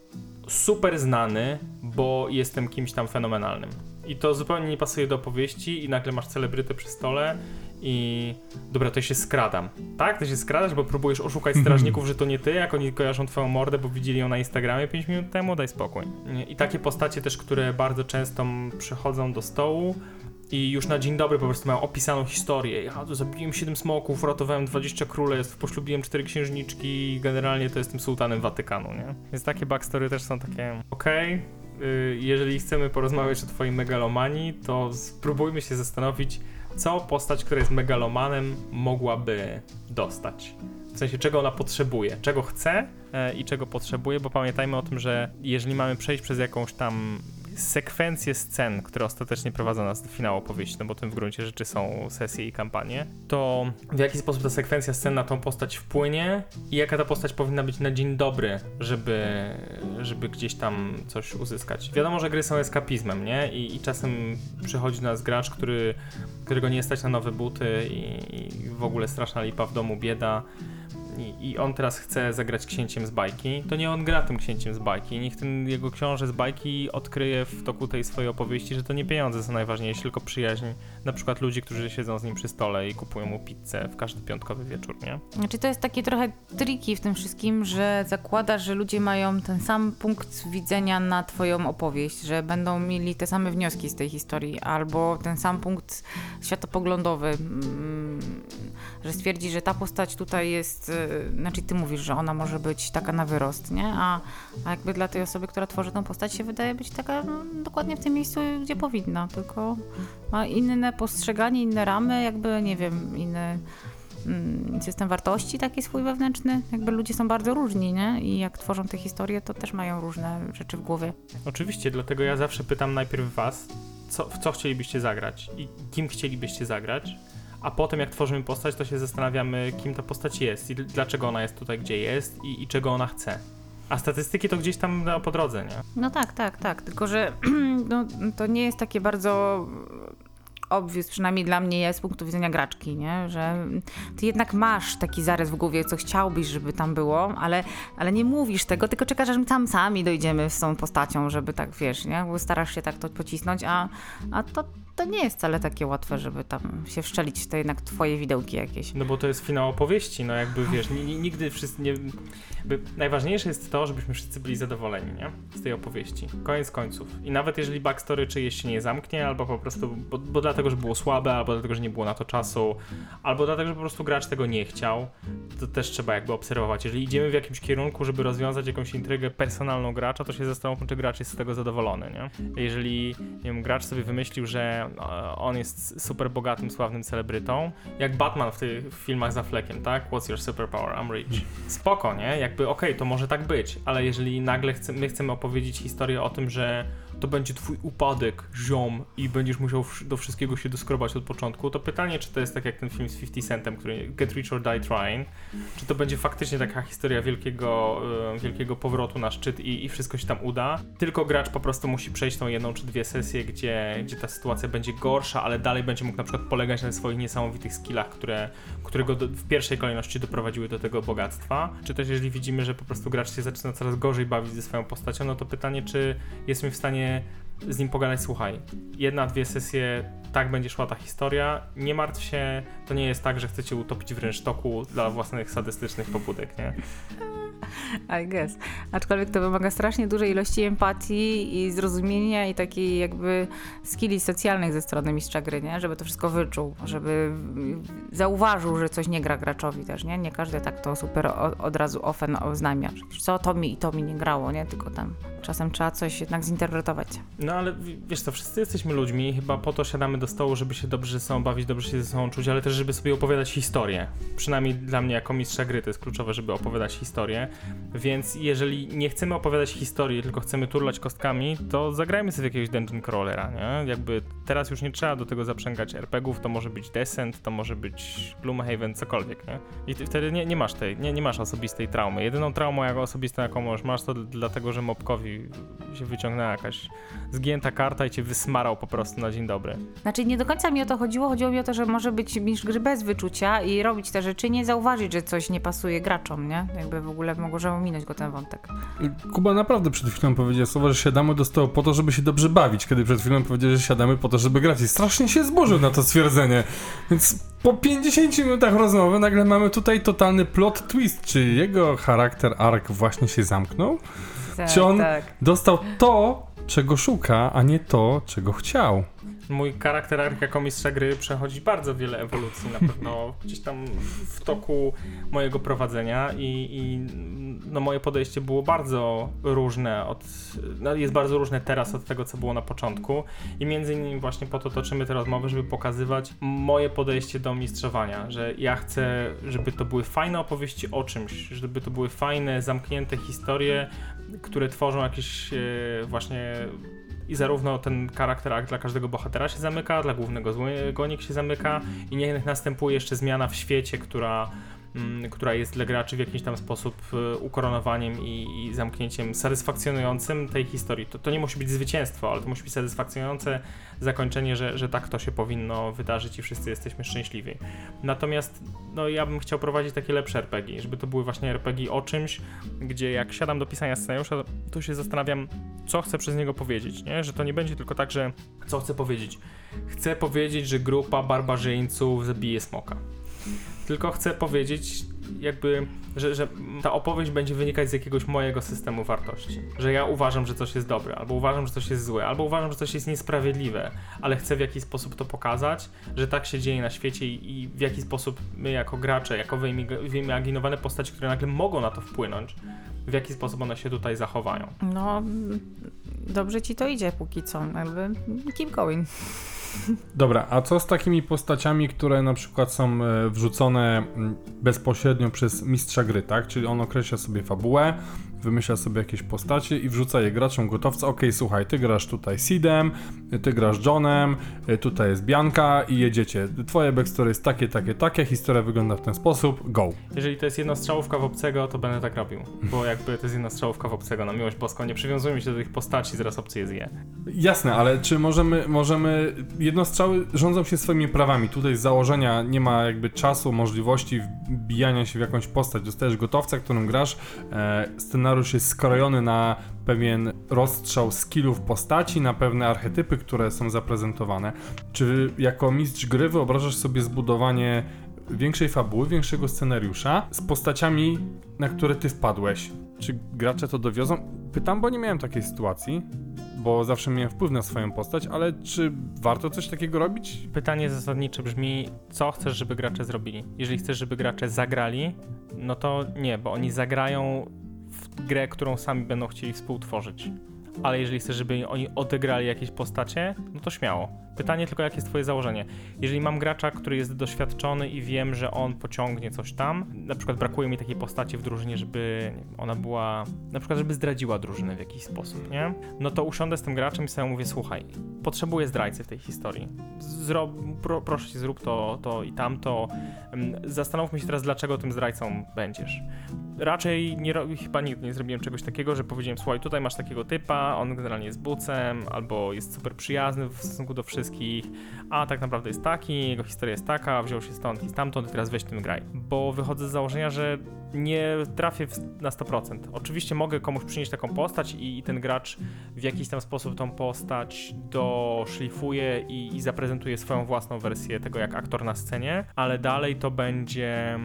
super znany, bo jestem kimś tam fenomenalnym. I to zupełnie nie pasuje do opowieści i nagle masz celebrytę przy stole i dobra, to się skradam. Tak? To się skradasz, bo próbujesz oszukać strażników, że to nie ty, jak oni kojarzą twoją mordę, bo widzieli ją na Instagramie 5 minut temu, daj spokój. I takie postacie też, które bardzo często przychodzą do stołu i już na dzień dobry po prostu mają opisaną historię. Ja tu zabiłem 7 smoków, uratowałem 20 królestw, poślubiłem 4 księżniczki i generalnie to jestem sułtanem Watykanu, nie? Więc takie backstory też są takie, okej, y, jeżeli chcemy porozmawiać o twojej megalomanii, to spróbujmy się zastanowić, co postać, która jest megalomanem, mogłaby dostać. W sensie, czego ona potrzebuje, czego chce e, i czego potrzebuje, bo pamiętajmy o tym, że jeżeli mamy przejść przez jakąś tam sekwencję scen, które ostatecznie prowadzą nas do finału opowieści, no bo tym w gruncie rzeczy są sesje i kampanie, to w jaki sposób ta sekwencja scen na tą postać wpłynie i jaka ta postać powinna być na dzień dobry, żeby, żeby gdzieś tam coś uzyskać. Wiadomo, że gry są eskapizmem, nie? I, i czasem przychodzi do nas gracz, który, którego nie stać na nowe buty i, i w ogóle straszna lipa w domu, bieda i, i on teraz chce zagrać księciem z bajki, to nie on gra tym księciem z bajki. Niech ten jego książę z bajki odkryje w toku tej swojej opowieści, że to nie pieniądze są najważniejsze, tylko przyjaźń. Na przykład ludzi, którzy siedzą z nim przy stole i kupują mu pizzę w każdy piątkowy wieczór, nie? Znaczy to jest takie trochę triki w tym wszystkim, że zakładasz, że ludzie mają ten sam punkt widzenia na twoją opowieść, że będą mieli te same wnioski z tej historii, albo ten sam punkt światopoglądowy, mm, że stwierdzi, że ta postać tutaj jest, y, znaczy ty mówisz, że ona może być taka na wyrost, nie? A, a jakby dla tej osoby, która tworzy tą postać się wydaje być taka no, dokładnie w tym miejscu, gdzie powinna, tylko ma inne postrzeganie, inne ramy, jakby, nie wiem, inne mm, system wartości taki swój wewnętrzny. Jakby ludzie są bardzo różni, nie? I jak tworzą te historie, to też mają różne rzeczy w głowie. Oczywiście, dlatego ja zawsze pytam najpierw was, co, w co chcielibyście zagrać i kim chcielibyście zagrać, a potem jak tworzymy postać, to się zastanawiamy, kim ta postać jest i dl- dlaczego ona jest tutaj, gdzie jest i, i czego ona chce. A statystyki to gdzieś tam po drodze, nie? No tak, tak, tak. Tylko, że no, to nie jest takie bardzo obvious, przynajmniej dla mnie jest z punktu widzenia graczki, nie? że ty jednak masz taki zarys w głowie, co chciałbyś, żeby tam było, ale, ale nie mówisz tego, tylko czekasz, aż my tam sami dojdziemy z tą postacią, żeby tak, wiesz, nie? Bo starasz się tak to pocisnąć, a, a to, to nie jest wcale takie łatwe, żeby tam się wszczelić te jednak twoje widełki jakieś. No bo to jest finał opowieści, no jakby wiesz, nigdy wszyscy nie... najważniejsze jest to, żebyśmy wszyscy byli zadowoleni, nie? Z tej opowieści. Koniec końców. I nawet jeżeli backstory czyjeś się nie zamknie, albo po prostu, bo, bo dlatego, że było słabe, albo dlatego, że nie było na to czasu, albo dlatego, że po prostu gracz tego nie chciał, to też trzeba jakby obserwować. Jeżeli idziemy w jakimś kierunku, żeby rozwiązać jakąś intrygę personalną gracza, to się zastanówmy, czy gracz jest z tego zadowolony, nie? Jeżeli, nie wiem, gracz sobie wymyślił, że e, on jest super bogatym, sławnym celebrytą, jak Batman w tych filmach za flekiem, tak? What's your superpower? I'm rich. Spoko, nie? Jakby okej, okay, to może tak być, ale jeżeli nagle chce, my chcemy opowiedzieć historię o tym, że to będzie twój upadek, ziom i będziesz musiał do wszystkiego się doskrobać od początku, to pytanie, czy to jest tak jak ten film z 50 Centem, który Get Rich or Die Trying, czy to będzie faktycznie taka historia wielkiego, e, wielkiego powrotu na szczyt i, i wszystko się tam uda, tylko gracz po prostu musi przejść tą jedną czy dwie sesje, gdzie, gdzie ta sytuacja będzie gorsza, ale dalej będzie mógł na przykład polegać na swoich niesamowitych skillach, które, które go do, w pierwszej kolejności doprowadziły do tego bogactwa, czy też jeżeli widzimy, że po prostu gracz się zaczyna coraz gorzej bawić ze swoją postacią, no to pytanie, czy jesteśmy w stanie z nim pogadać, słuchaj, jedna, dwie sesje, tak będzie szła ta historia, nie martw się, to nie jest tak, że chcecie utopić w rynsztoku dla własnych sadystycznych pobudek, nie? I guess. Aczkolwiek to wymaga strasznie dużej ilości empatii i zrozumienia i takiej jakby skilli socjalnych ze strony mistrza gry, nie? Żeby to wszystko wyczuł, żeby zauważył, że coś nie gra graczowi też, nie? Nie każdy tak to super od razu ofen oznamia. Co, to mi i to mi nie grało, nie? Tylko tam czasem trzeba coś jednak zinterpretować. No ale wiesz co, wszyscy jesteśmy ludźmi chyba po to siadamy do stołu, żeby się dobrze ze sobą bawić, dobrze się ze sobą czuć, ale też żeby sobie opowiadać historię. Przynajmniej dla mnie jako mistrza gry to jest kluczowe, żeby opowiadać historię. Więc jeżeli nie chcemy opowiadać historii, tylko chcemy turlać kostkami, to zagrajmy sobie jakiegoś dungeon crawlera, nie? Jakby teraz już nie trzeba do tego zaprzęgać RPGów, to może być Descent, to może być Gloomhaven, cokolwiek, nie? I ty wtedy nie, nie masz tej, nie, nie masz osobistej traumy. Jedyną traumą jako osobistą, jaką masz, masz to dlatego, że mobkowi się wyciągnęła jakaś zgięta karta i cię wysmarał po prostu na dzień dobry. Znaczy nie do końca mi o to chodziło, chodziło mi o to, że może być mistrz gry bez wyczucia i robić te rzeczy, nie zauważyć, że coś nie pasuje graczom, nie? Jakby w ogóle może ominąć go ten wątek. Kuba naprawdę przed chwilą powiedział słowo, że siadamy do stołu po to, żeby się dobrze bawić, kiedy przed chwilą powiedział, że siadamy po to, żeby grać i strasznie się zburzył na to stwierdzenie. Więc po 50 minutach rozmowy nagle mamy tutaj totalny plot twist. Czy jego charakter ark właśnie się zamknął? Tak, Czy on tak. dostał to, czego szuka, a nie to, czego chciał? Mój charakter jako mistrza gry przechodzi bardzo wiele ewolucji na pewno. Gdzieś tam w toku mojego prowadzenia i, i no moje podejście było bardzo różne od, no jest bardzo różne teraz od tego, co było na początku. I między innymi właśnie po to toczymy te rozmowy, żeby pokazywać moje podejście do mistrzowania, że ja chcę, żeby to były fajne opowieści o czymś, żeby to były fajne, zamknięte historie, które tworzą jakieś e, właśnie i zarówno ten charakter akt dla każdego bohatera się zamyka, dla głównego złego się zamyka i niech następuje jeszcze zmiana w świecie, która która jest dla graczy w jakiś tam sposób e, ukoronowaniem i, i zamknięciem satysfakcjonującym tej historii. To, to nie musi być zwycięstwo, ale to musi być satysfakcjonujące zakończenie, że, że tak to się powinno wydarzyć i wszyscy jesteśmy szczęśliwi. Natomiast no, ja bym chciał prowadzić takie lepsze RPG, żeby to były właśnie RPG o czymś, gdzie jak siadam do pisania scenariusza, to się zastanawiam, co chcę przez niego powiedzieć, nie? że to nie będzie tylko tak, że co chcę powiedzieć. Chcę powiedzieć, że grupa barbarzyńców zabije smoka tylko chcę powiedzieć, jakby, że, że ta opowieść będzie wynikać z jakiegoś mojego systemu wartości. Że ja uważam, że coś jest dobre, albo uważam, że coś jest złe, albo uważam, że coś jest niesprawiedliwe, ale chcę w jakiś sposób to pokazać, że tak się dzieje na świecie i, w jaki sposób my jako gracze, jako wyimaginowane postaci, które nagle mogą na to wpłynąć, w jaki sposób one się tutaj zachowają. No, dobrze ci to idzie póki co, jakby keep going. Dobra, a co z takimi postaciami, które na przykład są e, wrzucone mm, bezpośrednio przez mistrza gry, tak? Czyli on określa sobie fabułę, wymyśla sobie jakieś postacie i wrzuca je graczom gotowca. Okej, słuchaj, ty grasz tutaj Seedem, ty grasz Johnem, y, tutaj jest Bianka i jedziecie. Twoje backstory jest takie, takie, takie, historia wygląda w ten sposób, go. Jeżeli to jest jedna strzałówka w obcego, to będę tak robił. Bo jakby to jest jedna strzałówka w obcego, na miłość boską, nie przywiązujmy się do tych postaci, zaraz obcy je zje. Jasne, ale czy możemy, możemy, jednostrzały rządzą się swoimi prawami. Tutaj z założenia nie ma jakby czasu, możliwości wbijania się w jakąś postać. Dostajesz gotowca, którym grasz, e, scenariusz jest skrojony na pewien rozstrzał skillów postaci, na pewne archetypy, które są zaprezentowane. Czy jako mistrz gry wyobrażasz sobie zbudowanie większej fabuły, większego scenariusza z postaciami, na które ty wpadłeś? Czy gracze to dowiozą? Pytam, bo nie miałem takiej sytuacji bo zawsze miałem wpływ na swoją postać, ale czy warto coś takiego robić? Pytanie zasadnicze brzmi, co chcesz, żeby gracze zrobili? Jeżeli chcesz, żeby gracze zagrali, no to nie, bo oni zagrają grę, którą sami będą chcieli współtworzyć. Ale jeżeli chcesz, żeby oni odegrali jakieś postacie, no to śmiało. Pytanie tylko, jakie jest twoje założenie. Jeżeli mam gracza, który jest doświadczony i wiem, że on pociągnie coś tam, na przykład brakuje mi takiej postaci w drużynie, żeby ona była, na przykład, żeby zdradziła drużynę w jakiś sposób, nie? No to usiądę z tym graczem i sobie mówię, słuchaj, potrzebuję zdrajcy w tej historii. Pro, proszę cię, zrób to, to i tamto. Zastanówmy się teraz, dlaczego tym zdrajcą będziesz. Raczej nie, chyba nigdy nie zrobiłem czegoś takiego, że powiedziałem, słuchaj, tutaj masz takiego typa, on generalnie jest bucem, albo jest super przyjazny w stosunku do wszystkich, a tak naprawdę jest taki, jego historia jest taka, wziął się stąd i stamtąd teraz weź tym graj. Bo wychodzę z założenia, że nie trafię na 100%. Oczywiście mogę komuś przynieść taką postać i, i ten gracz w jakiś tam sposób tą postać doszlifuje i, i zaprezentuje swoją własną wersję tego jak aktor na scenie, ale dalej to będzie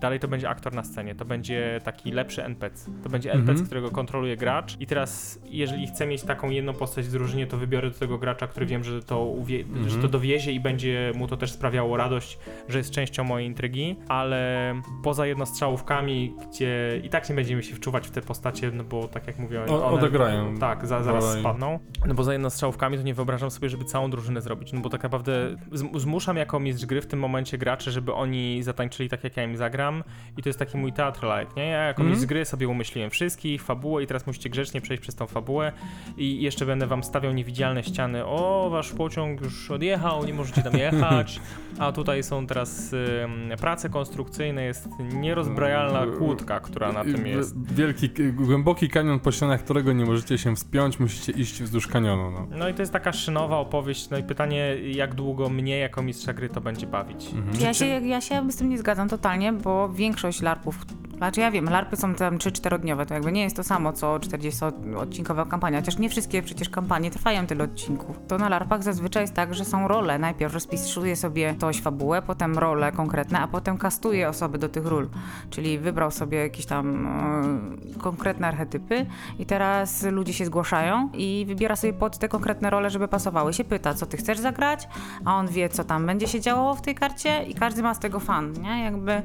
dalej to będzie aktor na scenie, to będzie taki lepszy NPC. To będzie NPC, Mhm. którego kontroluje gracz i teraz jeżeli chcę mieć taką jedną postać w drużynie, to wybiorę do tego gracza, który wiem, że to, Mhm. że to dowiezie i będzie mu to też sprawiało radość, że jest częścią mojej intrygi, ale poza jednostrzałówkami, gdzie i tak nie będziemy się wczuwać w te postacie, no bo tak jak mówiłem, O- one odegrają. tak, za, zaraz Dalej. spadną. No bo za jednostrzałówkami to nie wyobrażam sobie, żeby całą drużynę zrobić, no bo tak naprawdę zm- zmuszam jako mistrz gry w tym momencie graczy, żeby oni zatańczyli tak, jak ja im zagram i to jest taki mój teatr like, nie? Ja jako Mhm. mistrz gry sobie umyśliłem wszystkich, fabułę i teraz musicie grzecznie przejść przez tą fabułę i jeszcze będę wam stawiał niewidzialne ściany. O, wasz pociąg już odjechał, nie możecie tam jechać, a tutaj są teraz ym, prace konstrukcyjne, jest nierozbrajalna kłódka, która na tym jest. Wielki, głęboki kanion, po ścianach którego nie możecie się wspiąć, musicie iść wzdłuż kanionu. No. No i to jest taka szynowa opowieść, no i pytanie, jak długo mnie jako mistrza gry to będzie bawić. Mhm. Ja się, ja się z tym nie zgadzam totalnie, bo większość larpów, znaczy ja wiem, larpy są tam 3-4-dniowe, to jakby nie jest to samo co 40-odcinkowa kampania, chociaż nie wszystkie przecież kampanie trwają tyle odcinków. To na larpach zazwyczaj jest tak, że są role. Najpierw rozpisuje sobie ktoś fabułę, potem role konkretne, a potem kastuje osoby do tych ról. Czyli wybrał sobie jakieś tam e, konkretne archetypy i teraz ludzie się zgłaszają i wybiera sobie pod te konkretne role, żeby pasowały. Się pyta, co ty chcesz zagrać, a on wie, co tam będzie się działo w tej karcie i każdy ma z tego fan, nie? Jakby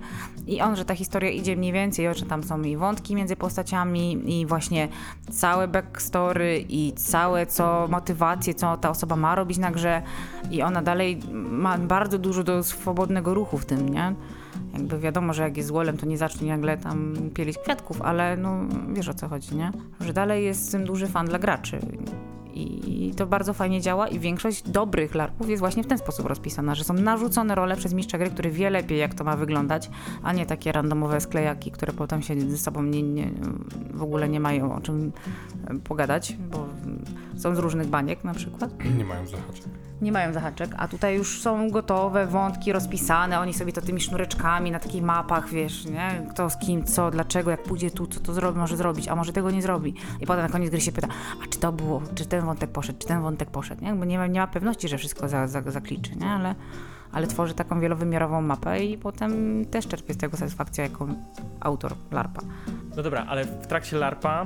i on, że ta historia idzie mniej więcej, że tam są i wątki między postaciami i właśnie całe backstory i całe co motywacje, co ta osoba ma robić na grze i ona dalej ma bardzo dużo do swobodnego ruchu w tym, nie? Jakby wiadomo, że jak jest złolem, to nie zacznie nagle tam pielić kwiatków, ale no wiesz o co chodzi, nie? Że dalej jest w tym duży fan dla graczy. I to bardzo fajnie działa i większość dobrych larpów jest właśnie w ten sposób rozpisana, że są narzucone role przez mistrza gry, który wie lepiej jak to ma wyglądać, a nie takie randomowe sklejaki, które potem się ze sobą nie, nie, w ogóle nie mają o czym e, pogadać, bo są z różnych baniek na przykład Nie mają zahaczek. nie mają zahaczek, a tutaj już są gotowe wątki rozpisane, oni sobie to tymi sznureczkami na takich mapach, wiesz, nie? Kto z kim, co, dlaczego, jak pójdzie tu, co to zrobi, może zrobić, a może tego nie zrobi. I potem na koniec gry się pyta, a czy to było, czy ten wątek poszedł, czy ten wątek poszedł, nie? Bo nie ma, nie ma pewności, że wszystko za, za, zakliczy, nie? Ale, ale tworzy taką wielowymiarową mapę i potem też czerpie z tego satysfakcję jako autor LARPa. No dobra, ale w trakcie LARPa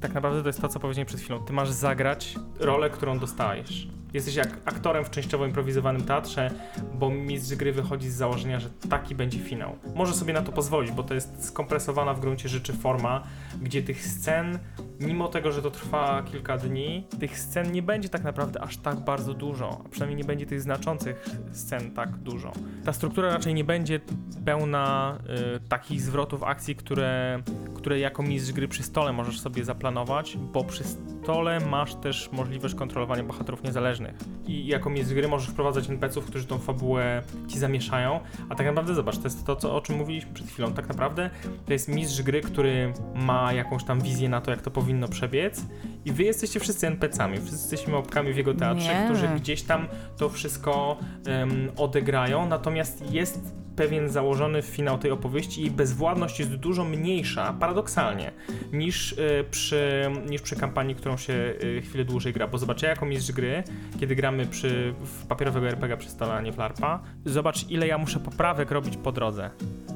tak naprawdę to jest to, co powiedziałem przed chwilą. Ty masz zagrać rolę, którą dostajesz. Jesteś jak aktorem w częściowo improwizowanym teatrze, bo mistrz gry wychodzi z założenia, że taki będzie finał. Może sobie na to pozwolić, bo to jest skompresowana w gruncie rzeczy forma, gdzie tych scen, mimo tego, że to trwa kilka dni, tych scen nie będzie tak naprawdę aż tak bardzo dużo, a przynajmniej nie będzie tych znaczących scen tak dużo. Ta struktura raczej nie będzie pełna y, takich zwrotów akcji, które które jako mistrz gry przy stole możesz sobie zaplanować, bo przy stole masz też możliwość kontrolowania bohaterów niezależnych. I jako mistrz gry możesz wprowadzać NPC-ów, którzy tą fabułę ci zamieszają, a tak naprawdę zobacz, to jest to, co, o czym mówiliśmy przed chwilą. Tak naprawdę to jest mistrz gry, który ma jakąś tam wizję na to, jak to powinno przebiec i wy jesteście wszyscy NPC-ami, wszyscy jesteśmy łapkami w jego teatrze, Nie. którzy gdzieś tam to wszystko em, odegrają, natomiast jest pewien założony finał tej opowieści i bezwładność jest dużo mniejsza, paradoksalnie, niż, y, przy, niż przy kampanii, którą się y, chwilę dłużej gra. Bo zobacz, ja jako mistrz gry, kiedy gramy przy, w papierowego RPG przy stole, a nie w LARPa, zobacz ile ja muszę poprawek robić po drodze.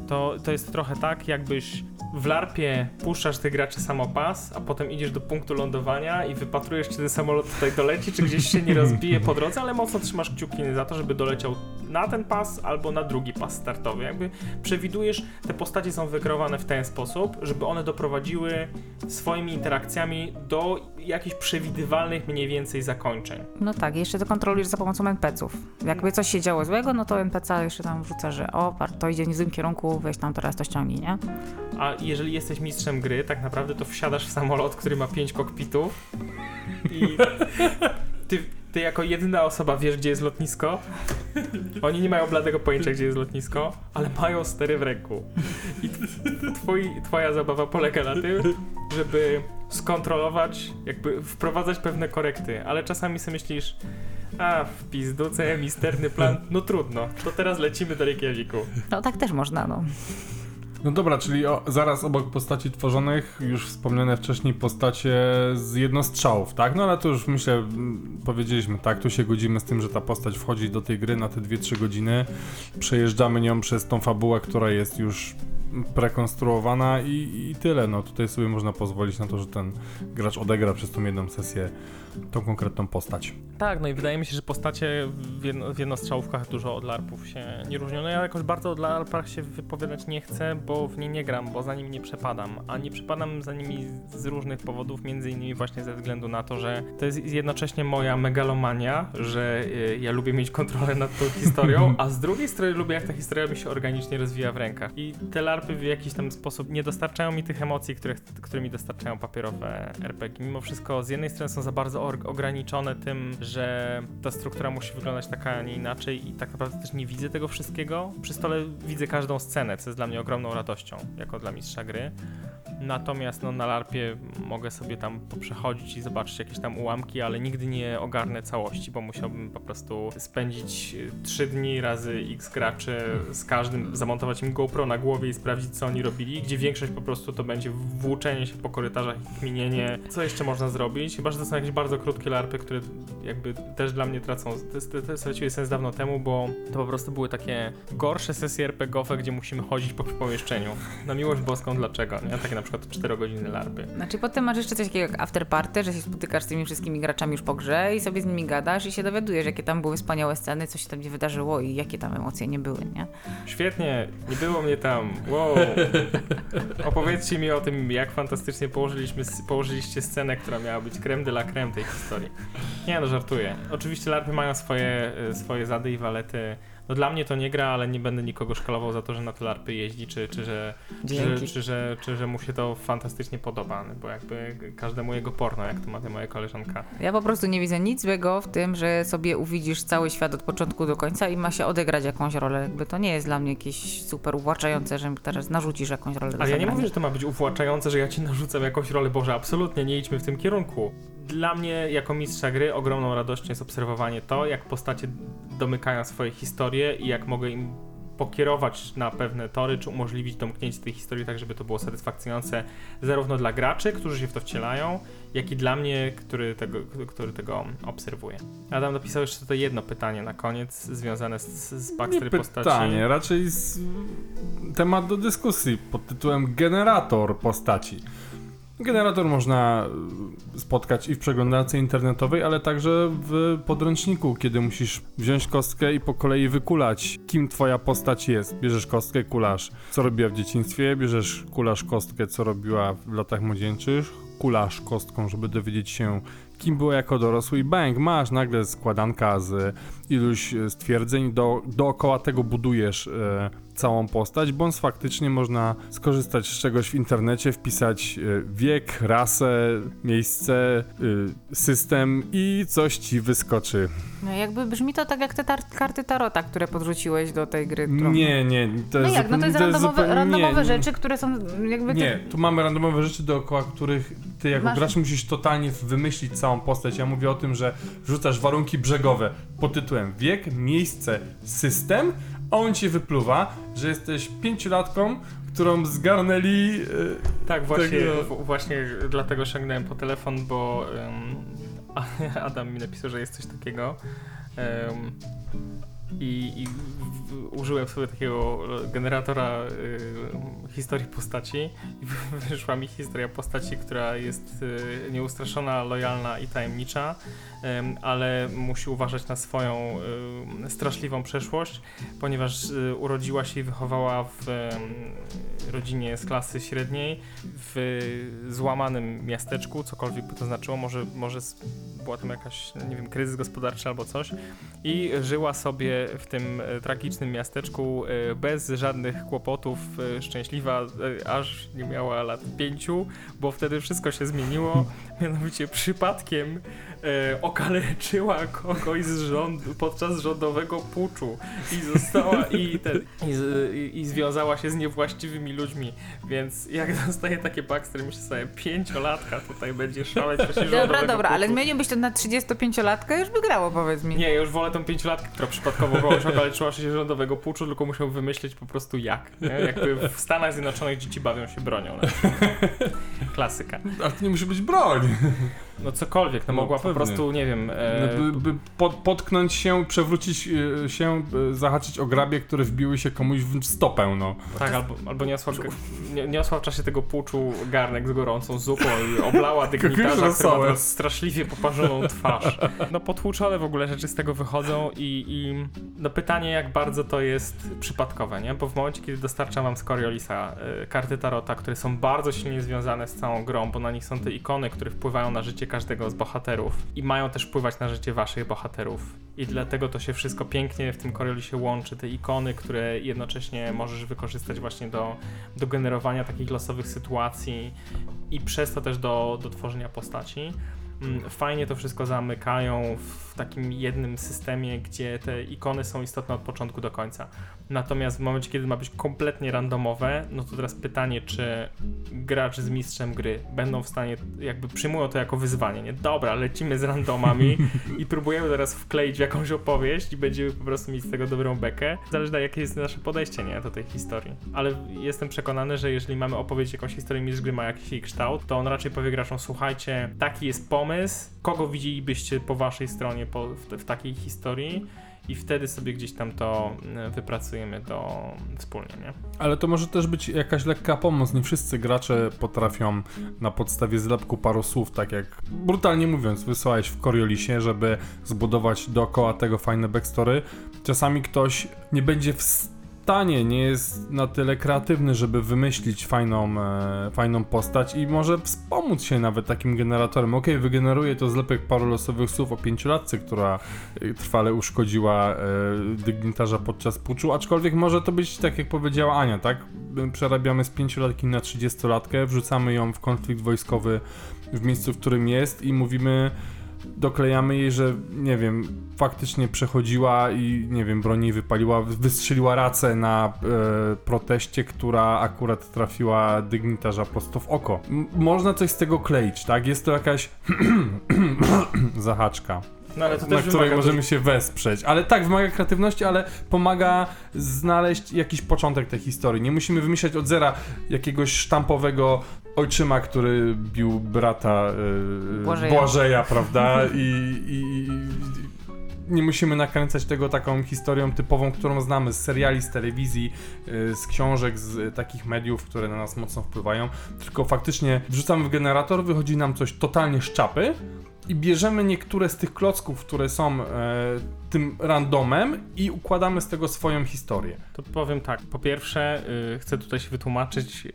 To, to jest trochę tak, jakbyś w LARPie puszczasz tych graczy samopas, a potem idziesz do punktu lądowania i wypatrujesz, czy ten samolot tutaj doleci, czy gdzieś się nie rozbije po drodze, ale mocno trzymasz kciuki za to, żeby doleciał na ten pas albo na drugi pas startowy. Jakby przewidujesz, te postacie są wykreowane w ten sposób, żeby one doprowadziły swoimi interakcjami do jakichś przewidywalnych mniej więcej zakończeń. No tak, jeszcze to kontrolujesz za pomocą NPC-ów. Jakby coś się działo złego, no to NPC jeszcze tam wrzuca, że o, to idzie w złym kierunku, weź tam teraz to ściągnij, nie? A jeżeli jesteś mistrzem gry, tak naprawdę to wsiadasz w samolot, który ma pięć kokpitów i ty, ty jako jedyna osoba wiesz, gdzie jest lotnisko. Oni nie mają bladego pojęcia, gdzie jest lotnisko, ale mają stery w ręku. I twoi, twoja zabawa polega na tym, żeby skontrolować, jakby wprowadzać pewne korekty, ale czasami sobie myślisz, a w pizduce, misterny plan, no trudno, to teraz lecimy do Reykjaviku. No tak też można, no. No dobra, czyli o, zaraz obok postaci tworzonych, już wspomniane wcześniej postacie z jednostrzałów, tak? No ale to już myślę, mm, powiedzieliśmy, tak? Tu się godzimy z tym, że ta postać wchodzi do tej gry na te 2-3 godziny, przejeżdżamy nią przez tą fabułę, która jest już prekonstruowana i, i tyle. No tutaj sobie można pozwolić na to, że ten gracz odegra przez tą jedną sesję tą konkretną postać. Tak, no i wydaje mi się, że postacie w, jedno, w jednostrzałówkach dużo od larpów się nie różnią. No ja jakoś bardzo od larpach się wypowiadać nie chcę, bo w nie nie gram, bo za nim nie przepadam. A nie przepadam za nimi z różnych powodów, między innymi właśnie ze względu na to, że to jest jednocześnie moja megalomania, że y, ja lubię mieć kontrolę nad tą historią, a z drugiej strony lubię, jak ta historia mi się organicznie rozwija w rękach. I te larpy w jakiś tam sposób nie dostarczają mi tych emocji, które, które mi dostarczają papierowe RPG. Mimo wszystko z jednej strony są za bardzo ograniczone tym, że ta struktura musi wyglądać tak, a nie inaczej i tak naprawdę też nie widzę tego wszystkiego. Przy stole widzę każdą scenę, co jest dla mnie ogromną radością, jako dla mistrza gry. Natomiast no, na larpie mogę sobie tam poprzechodzić i zobaczyć jakieś tam ułamki, ale nigdy nie ogarnę całości, bo musiałbym po prostu spędzić 3 dni razy x graczy z każdym, zamontować im GoPro na głowie i sprawdzić co oni robili, gdzie większość po prostu to będzie włóczenie się po korytarzach i kminienie, co jeszcze można zrobić, chyba, że to są jakieś bardzo krótkie larpy, które jakby też dla mnie tracą, to, to straciły sens dawno temu, bo to po prostu były takie gorsze sesje RPGowe, gdzie musimy chodzić po pomieszczeniu. Na miłość boską dlaczego, nie? Takie na przykład 4 godziny larpy. Znaczy potem masz jeszcze coś takiego jak after party, że się spotykasz z tymi wszystkimi graczami już po grze i sobie z nimi gadasz i się dowiadujesz, jakie tam były wspaniałe sceny, co się tam nie wydarzyło i jakie tam emocje nie były, nie? Świetnie, nie było mnie tam. Wow. Opowiedzcie mi o tym, jak fantastycznie położyliśmy, położyliście scenę, która miała być creme de la creme tej historii. Nie no, żartuję. Oczywiście larpy mają swoje, y, swoje zady i walety. No dla mnie to nie gra, ale nie będę nikogo szkalował za to, że na te larpy jeździ, czy, czy, że, czy, Dzięki. czy, że, czy że mu się to fantastycznie podoba, bo jakby każdemu jego porno, jak to mawia moja koleżanka. Ja po prostu nie widzę nic złego w tym, że sobie uwidzisz cały świat od początku do końca i ma się odegrać jakąś rolę. Jakby to nie jest dla mnie jakieś super uwłaczające, że teraz narzucisz jakąś rolę Ale ja nie mówię, że to ma być uwłaczające, że ja ci narzucam jakąś rolę. Boże, absolutnie nie idźmy w tym kierunku. Dla mnie, jako mistrza gry, ogromną radością jest obserwowanie to, jak postacie domykają swoje historie i jak mogę im pokierować na pewne tory, czy umożliwić domknięcie tej historii tak, żeby to było satysfakcjonujące zarówno dla graczy, którzy się w to wcielają, jak i dla mnie, który tego, który tego obserwuje. Adam napisał jeszcze tutaj jedno pytanie na koniec, związane z, z Nie backstory postaci. pytanie, raczej z... temat do dyskusji pod tytułem generator postaci. Generator można y, spotkać i w przeglądarce internetowej, ale także w podręczniku, kiedy musisz wziąć kostkę i po kolei wykulać, kim twoja postać jest. Bierzesz kostkę, kulasz, co robiła w dzieciństwie, bierzesz, kulasz kostkę, co robiła w latach młodzieńczych, kulasz kostką, żeby dowiedzieć się, kim była jako dorosły i bang, masz nagle składanka z iluś e, stwierdzeń, do, dookoła tego budujesz e, całą postać, bądź faktycznie można skorzystać z czegoś w internecie, wpisać e, wiek, rasę, miejsce, e, system i coś ci wyskoczy. No jakby brzmi to tak jak te tar- karty Tarota, które podrzuciłeś do tej gry. Którą... Nie, nie, to No jest jak, no to jest zupełnie- randomowe, zupełnie- randomowe nie, rzeczy, które są jakby... Nie, tu mamy randomowe rzeczy, dookoła których ty jako Masz- gracz musisz totalnie wymyślić całą postać. Ja mówię o tym, że wrzucasz warunki brzegowe pod tytułem wiek, miejsce, system, a on ci wypluwa, że jesteś pięciolatką, którą zgarnęli... e, Tak, właśnie, Tego- w, właśnie dlatego sięgnąłem po telefon, bo um, Adam mi napisał, że jest coś takiego. em, i, i w, użyłem sobie takiego generatora y, historii postaci. I wyszła mi historia postaci, która jest y, nieustraszona, lojalna i tajemnicza, em, ale musi uważać na swoją y, straszliwą przeszłość, ponieważ y, urodziła się i wychowała w rodzinie z klasy średniej w złamanym miasteczku, cokolwiek by to znaczyło, może, może była tam jakaś, nie wiem, kryzys gospodarczy albo coś. I żyła sobie w tym e, tragicznym miasteczku e, bez żadnych kłopotów, e, szczęśliwa, aż nie miała lat pięciu, bo wtedy wszystko się zmieniło, mianowicie przypadkiem e, okaleczyła kogoś z rządu podczas rządowego puczu i została i, ten, i, z, i, i związała się z niewłaściwymi ludźmi, więc jak dostaję takie backstory, myślę sobie, pięciolatka tutaj będzie szaleć w czasie Dobra, dobra, ale puczu. zmieniłbyś to na 35-latkę, już by grało, powiedz mi. Nie, już wolę tą pięciolatkę, która przypadkowo kogoś okaleczyła się rządowego puczu, tylko musiał wymyśleć po prostu jak. Nie? Jakby w Stanach Zjednoczonych dzieci bawią się bronią. Klasyka. Ale to nie musi być broń. Mm-hmm. No cokolwiek, no No, mogła po prostu, nie wiem... E, By, by pod, potknąć się, przewrócić e, się, e, zahaczyć o grabie, które wbiły się komuś w stopę, no. tak, albo, albo niosła, nie, niosła w czasie tego puczu garnek z gorącą zupą i oblała dygnitarza, który ma straszliwie poparzoną twarz. No potłuczone w ogóle rzeczy z tego wychodzą i, i no pytanie jak bardzo to jest przypadkowe, nie? Bo w momencie, kiedy dostarczam wam z Coriolisa y, karty Tarota, które są bardzo silnie związane z całą grą, bo na nich są te ikony, które wpływają na życie każdego z bohaterów i mają też wpływać na życie waszych bohaterów. I dlatego to się wszystko pięknie w tym Coriolisie łączy, te ikony, które jednocześnie możesz wykorzystać właśnie do, do generowania takich losowych sytuacji i przez to też do, do tworzenia postaci. Mm, Fajnie to wszystko zamykają w takim jednym systemie, gdzie te ikony są istotne od początku do końca. Natomiast w momencie, kiedy ma być kompletnie randomowe, no to teraz pytanie, czy gracz z mistrzem gry będą w stanie, jakby przyjmują to jako wyzwanie, nie? Dobra, lecimy z randomami i próbujemy teraz wkleić w jakąś opowieść i będziemy po prostu mieć z tego dobrą bekę. Zależy jakie jest nasze podejście, nie? Do tej historii. Ale jestem przekonany, że jeżeli mamy opowiedzieć jakąś historię mistrz gry ma jakiś jej kształt, to on raczej powie graczom, słuchajcie, taki jest pomysł, kogo widzielibyście po waszej stronie po, w, w takiej historii i wtedy sobie gdzieś tam to mm, wypracujemy to wspólnie, nie? Ale to może też być jakaś lekka pomoc. Nie wszyscy gracze potrafią na podstawie zlepku paru słów, tak jak brutalnie mówiąc, wysłałeś w Coriolisie, żeby zbudować dookoła tego fajne backstory. Czasami ktoś nie będzie w stanie, nie jest na tyle kreatywny, żeby wymyślić fajną, e, fajną postać i może wspomóc się nawet takim generatorem. Okej, wygeneruje to zlepek paru losowych słów o pięciolatce, która e, trwale uszkodziła e, dygnitarza podczas puczu, aczkolwiek może to być tak jak powiedziała Ania, tak? Przerabiamy z pięciolatki na trzydziestolatkę, wrzucamy ją w konflikt wojskowy w miejscu, w którym jest i mówimy doklejamy jej, że nie wiem, faktycznie przechodziła i nie wiem, jej wypaliła, wystrzeliła racę na e, proteście, która akurat trafiła dygnitarza prosto w oko. M- można coś z tego kleić, tak? Jest to jakaś zahaczka No ale to na której możemy się wesprzeć. Ale tak, wymaga kreatywności, ale pomaga znaleźć jakiś początek tej historii. Nie musimy wymyślać od zera jakiegoś sztampowego ojczyma, który bił brata yy, Błażeja. Błażeja, prawda? I, i, i nie musimy nakręcać tego taką historią typową, którą znamy z seriali, z telewizji, yy, z książek, z y, takich mediów, które na nas mocno wpływają. Tylko faktycznie wrzucamy w generator, wychodzi nam coś totalnie z czapy i bierzemy niektóre z tych klocków, które są e, tym randomem i układamy z tego swoją historię. To powiem tak, po pierwsze y, chcę tutaj się wytłumaczyć,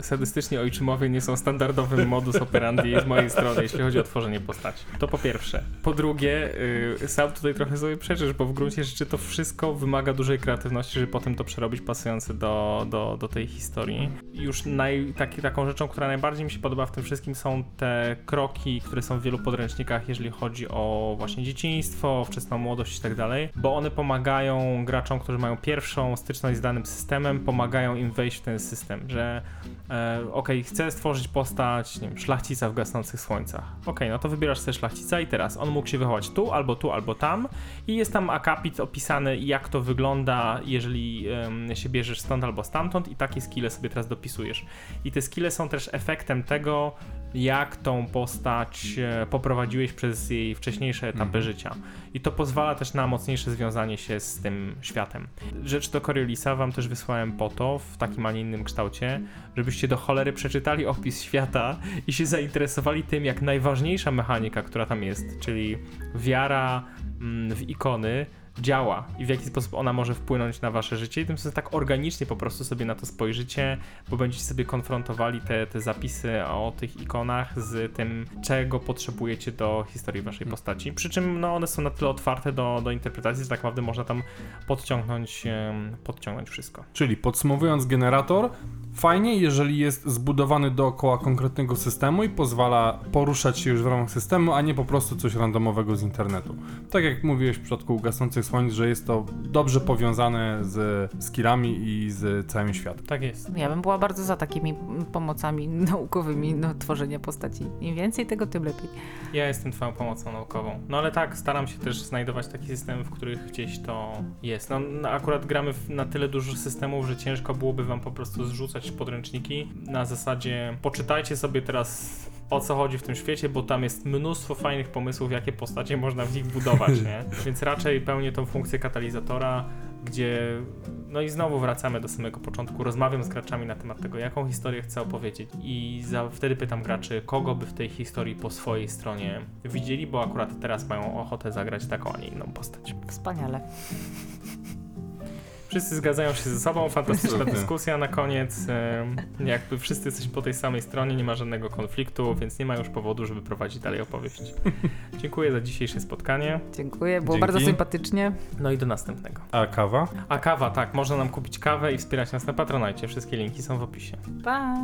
sadystycznie ojczymowie nie są standardowym modus operandi z mojej strony, jeśli chodzi o tworzenie postaci. To po pierwsze. Po drugie, y, sam tutaj trochę sobie przeczysz, bo w gruncie rzeczy to wszystko wymaga dużej kreatywności, żeby potem to przerobić pasujące do, do, do tej historii. Już naj, taki, taką rzeczą, która najbardziej mi się podoba w tym wszystkim są te kroki, które są w wielu podręcznikach, jeżeli chodzi o właśnie dzieciństwo, wczesną młodość tak dalej, bo one pomagają graczom, którzy mają pierwszą styczność z danym systemem, pomagają im wejść w ten system, że e, okej, chcę stworzyć postać, nie wiem, szlachcica w gasnących słońcach. Okej, no to wybierasz sobie szlachcica i teraz on mógł się wychować tu, albo tu, albo tam i jest tam akapit opisany, jak to wygląda, jeżeli em, się bierzesz stąd albo stamtąd i takie skille sobie teraz dopisujesz. I te skille są też efektem tego, jak tą postać e, poprowadziłeś przez jej wcześniejsze etapy życia. I to pozwala też na mocniejsze związanie się z tym światem. Rzecz do Coriolisa wam też wysłałem po to, w takim, a nie innym kształcie, żebyście do cholery przeczytali opis świata i się zainteresowali tym, jak najważniejsza mechanika, która tam jest, czyli wiara mm, w ikony, działa i w jaki sposób ona może wpłynąć na wasze życie i tym samym tak organicznie po prostu sobie na to spojrzycie, bo będziecie sobie konfrontowali te, te zapisy o tych ikonach z tym, czego potrzebujecie do historii waszej postaci. Przy czym no, one są na tyle otwarte do, do interpretacji, że tak naprawdę można tam podciągnąć, podciągnąć wszystko. Czyli podsumowując, generator fajnie, jeżeli jest zbudowany dookoła konkretnego systemu i pozwala poruszać się już w ramach systemu, a nie po prostu coś randomowego z internetu. Tak jak mówiłeś w przypadku gasnących słońc, że jest to dobrze powiązane z skillami i z całym światem. Tak jest. Ja bym była bardzo za takimi pomocami naukowymi do tworzenia postaci. Im więcej tego, tym lepiej. Ja jestem twoją pomocą naukową. No ale tak, staram się też znajdować takie systemy, w których gdzieś to jest. No, no akurat gramy w, na tyle dużo systemów, że ciężko byłoby wam po prostu zrzucać podręczniki na zasadzie poczytajcie sobie teraz o co chodzi w tym świecie, bo tam jest mnóstwo fajnych pomysłów, jakie postacie można w nich budować, nie? Więc raczej pełnię tą funkcję katalizatora, gdzie no i znowu wracamy do samego początku. Rozmawiam z graczami na temat tego, jaką historię chcę opowiedzieć i za, wtedy pytam graczy, kogo by w tej historii po swojej stronie widzieli, bo akurat teraz mają ochotę zagrać taką, a nie inną postać. Wspaniale. Wszyscy zgadzają się ze sobą, fantastyczna dyskusja na koniec. Jakby wszyscy jesteśmy po tej samej stronie, nie ma żadnego konfliktu, więc nie ma już powodu, żeby prowadzić dalej opowieść. Dziękuję za dzisiejsze spotkanie. Dziękuję, było Dzięki. bardzo sympatycznie. No i do następnego. A kawa? A kawa, tak, można nam kupić kawę i wspierać nas na Patronajcie. Wszystkie linki są w opisie. Pa!